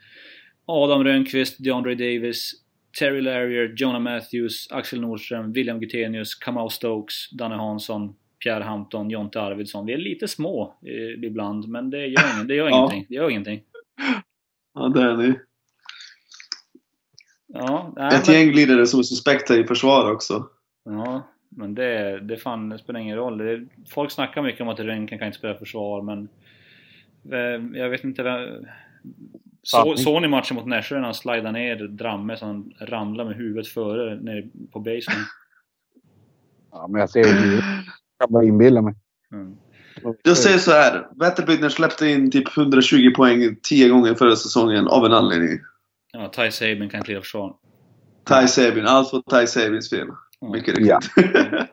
Adam Rönnqvist, DeAndre Davis, Terry Larrier, Jonah Matthews, Axel Nordström, William Gutenius, Kamau Stokes, Danne Hansson, Pierre Hampton, Jonte Arvidsson. Vi är lite små eh, ibland, men det gör, ingen, det gör ja. ingenting. Det gör ingenting. Ja, det är ni. Ja, nej, Ett men... gäng glidare som är suspekta i försvar också. Ja, men det, det, fan, det spelar ingen roll. Det, folk snackar mycket om att Rönken kan inte spela försvar, men eh, jag vet inte vem... Så, såg ni matchen mot Nässjö när han slidade ner Dramme så han ramlade med huvudet före nere på basen? Ja, men jag ser ju Jag bara inbilla mig. Mm. Jag säger så här. Vätterbygden släppte in typ 120 poäng 10 gånger förra säsongen av en anledning. Ja, Ty Sabin kan leda försvar. Ty Sabin. Allt var Ty Sabins fel. Mm. Mycket riktigt. Ja.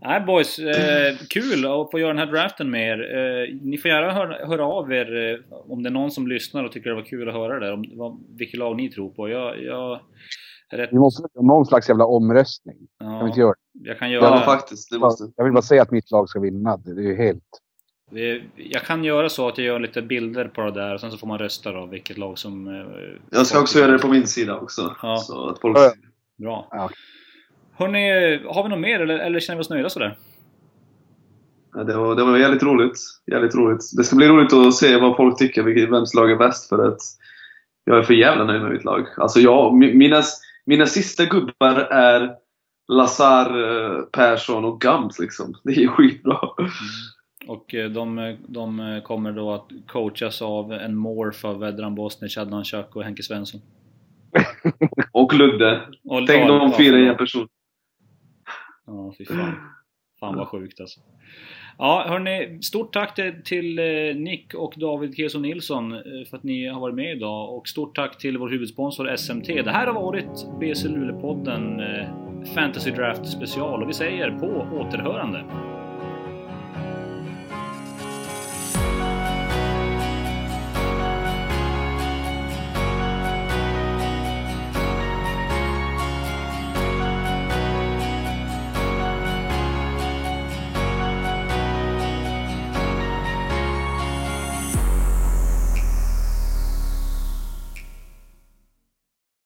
Nej boys, eh, kul att få göra den här draften med er. Eh, ni får gärna höra, höra av er eh, om det är någon som lyssnar och tycker det var kul att höra det. Om, vad, vilket lag ni tror på. Jag, jag rätt... Vi måste ha någon slags jävla omröstning. Ja, kan vi inte göra det? Jag kan göra... Ja, faktiskt. Det måste... Jag vill bara säga att mitt lag ska vinna. Det är ju helt... Jag kan göra så att jag gör lite bilder på det där och sen så får man rösta då vilket lag som... Eh, jag ska också göra det på min sida också. Ja. Så att folk... Bra. Ja. Hörni, har vi något mer eller, eller känner vi oss nöjda sådär? Ja, det, var, det var jävligt roligt. Jävligt roligt. Det ska bli roligt att se vad folk tycker, vems lag är bäst för att jag är för jävla nöjd med mitt lag. Alltså jag, mina, mina sista gubbar är Lazar, eh, Persson och Gams liksom. Det är skitbra. Mm. Och eh, de, de kommer då att coachas av en morf av Vedran Bosnic, Adnan Chak och Henke Svensson. och Ludde. Och, Tänk de fyra i en person. Ja, fy fan. Fan vad sjukt alltså. Ja, hörni, stort tack till, eh, Nick och David Keso Nilsson eh, för att ni har varit med idag och stort tack till vår huvudsponsor SMT. Det här har varit BC Luleå-podden Fantasy Draft special och vi säger på återhörande.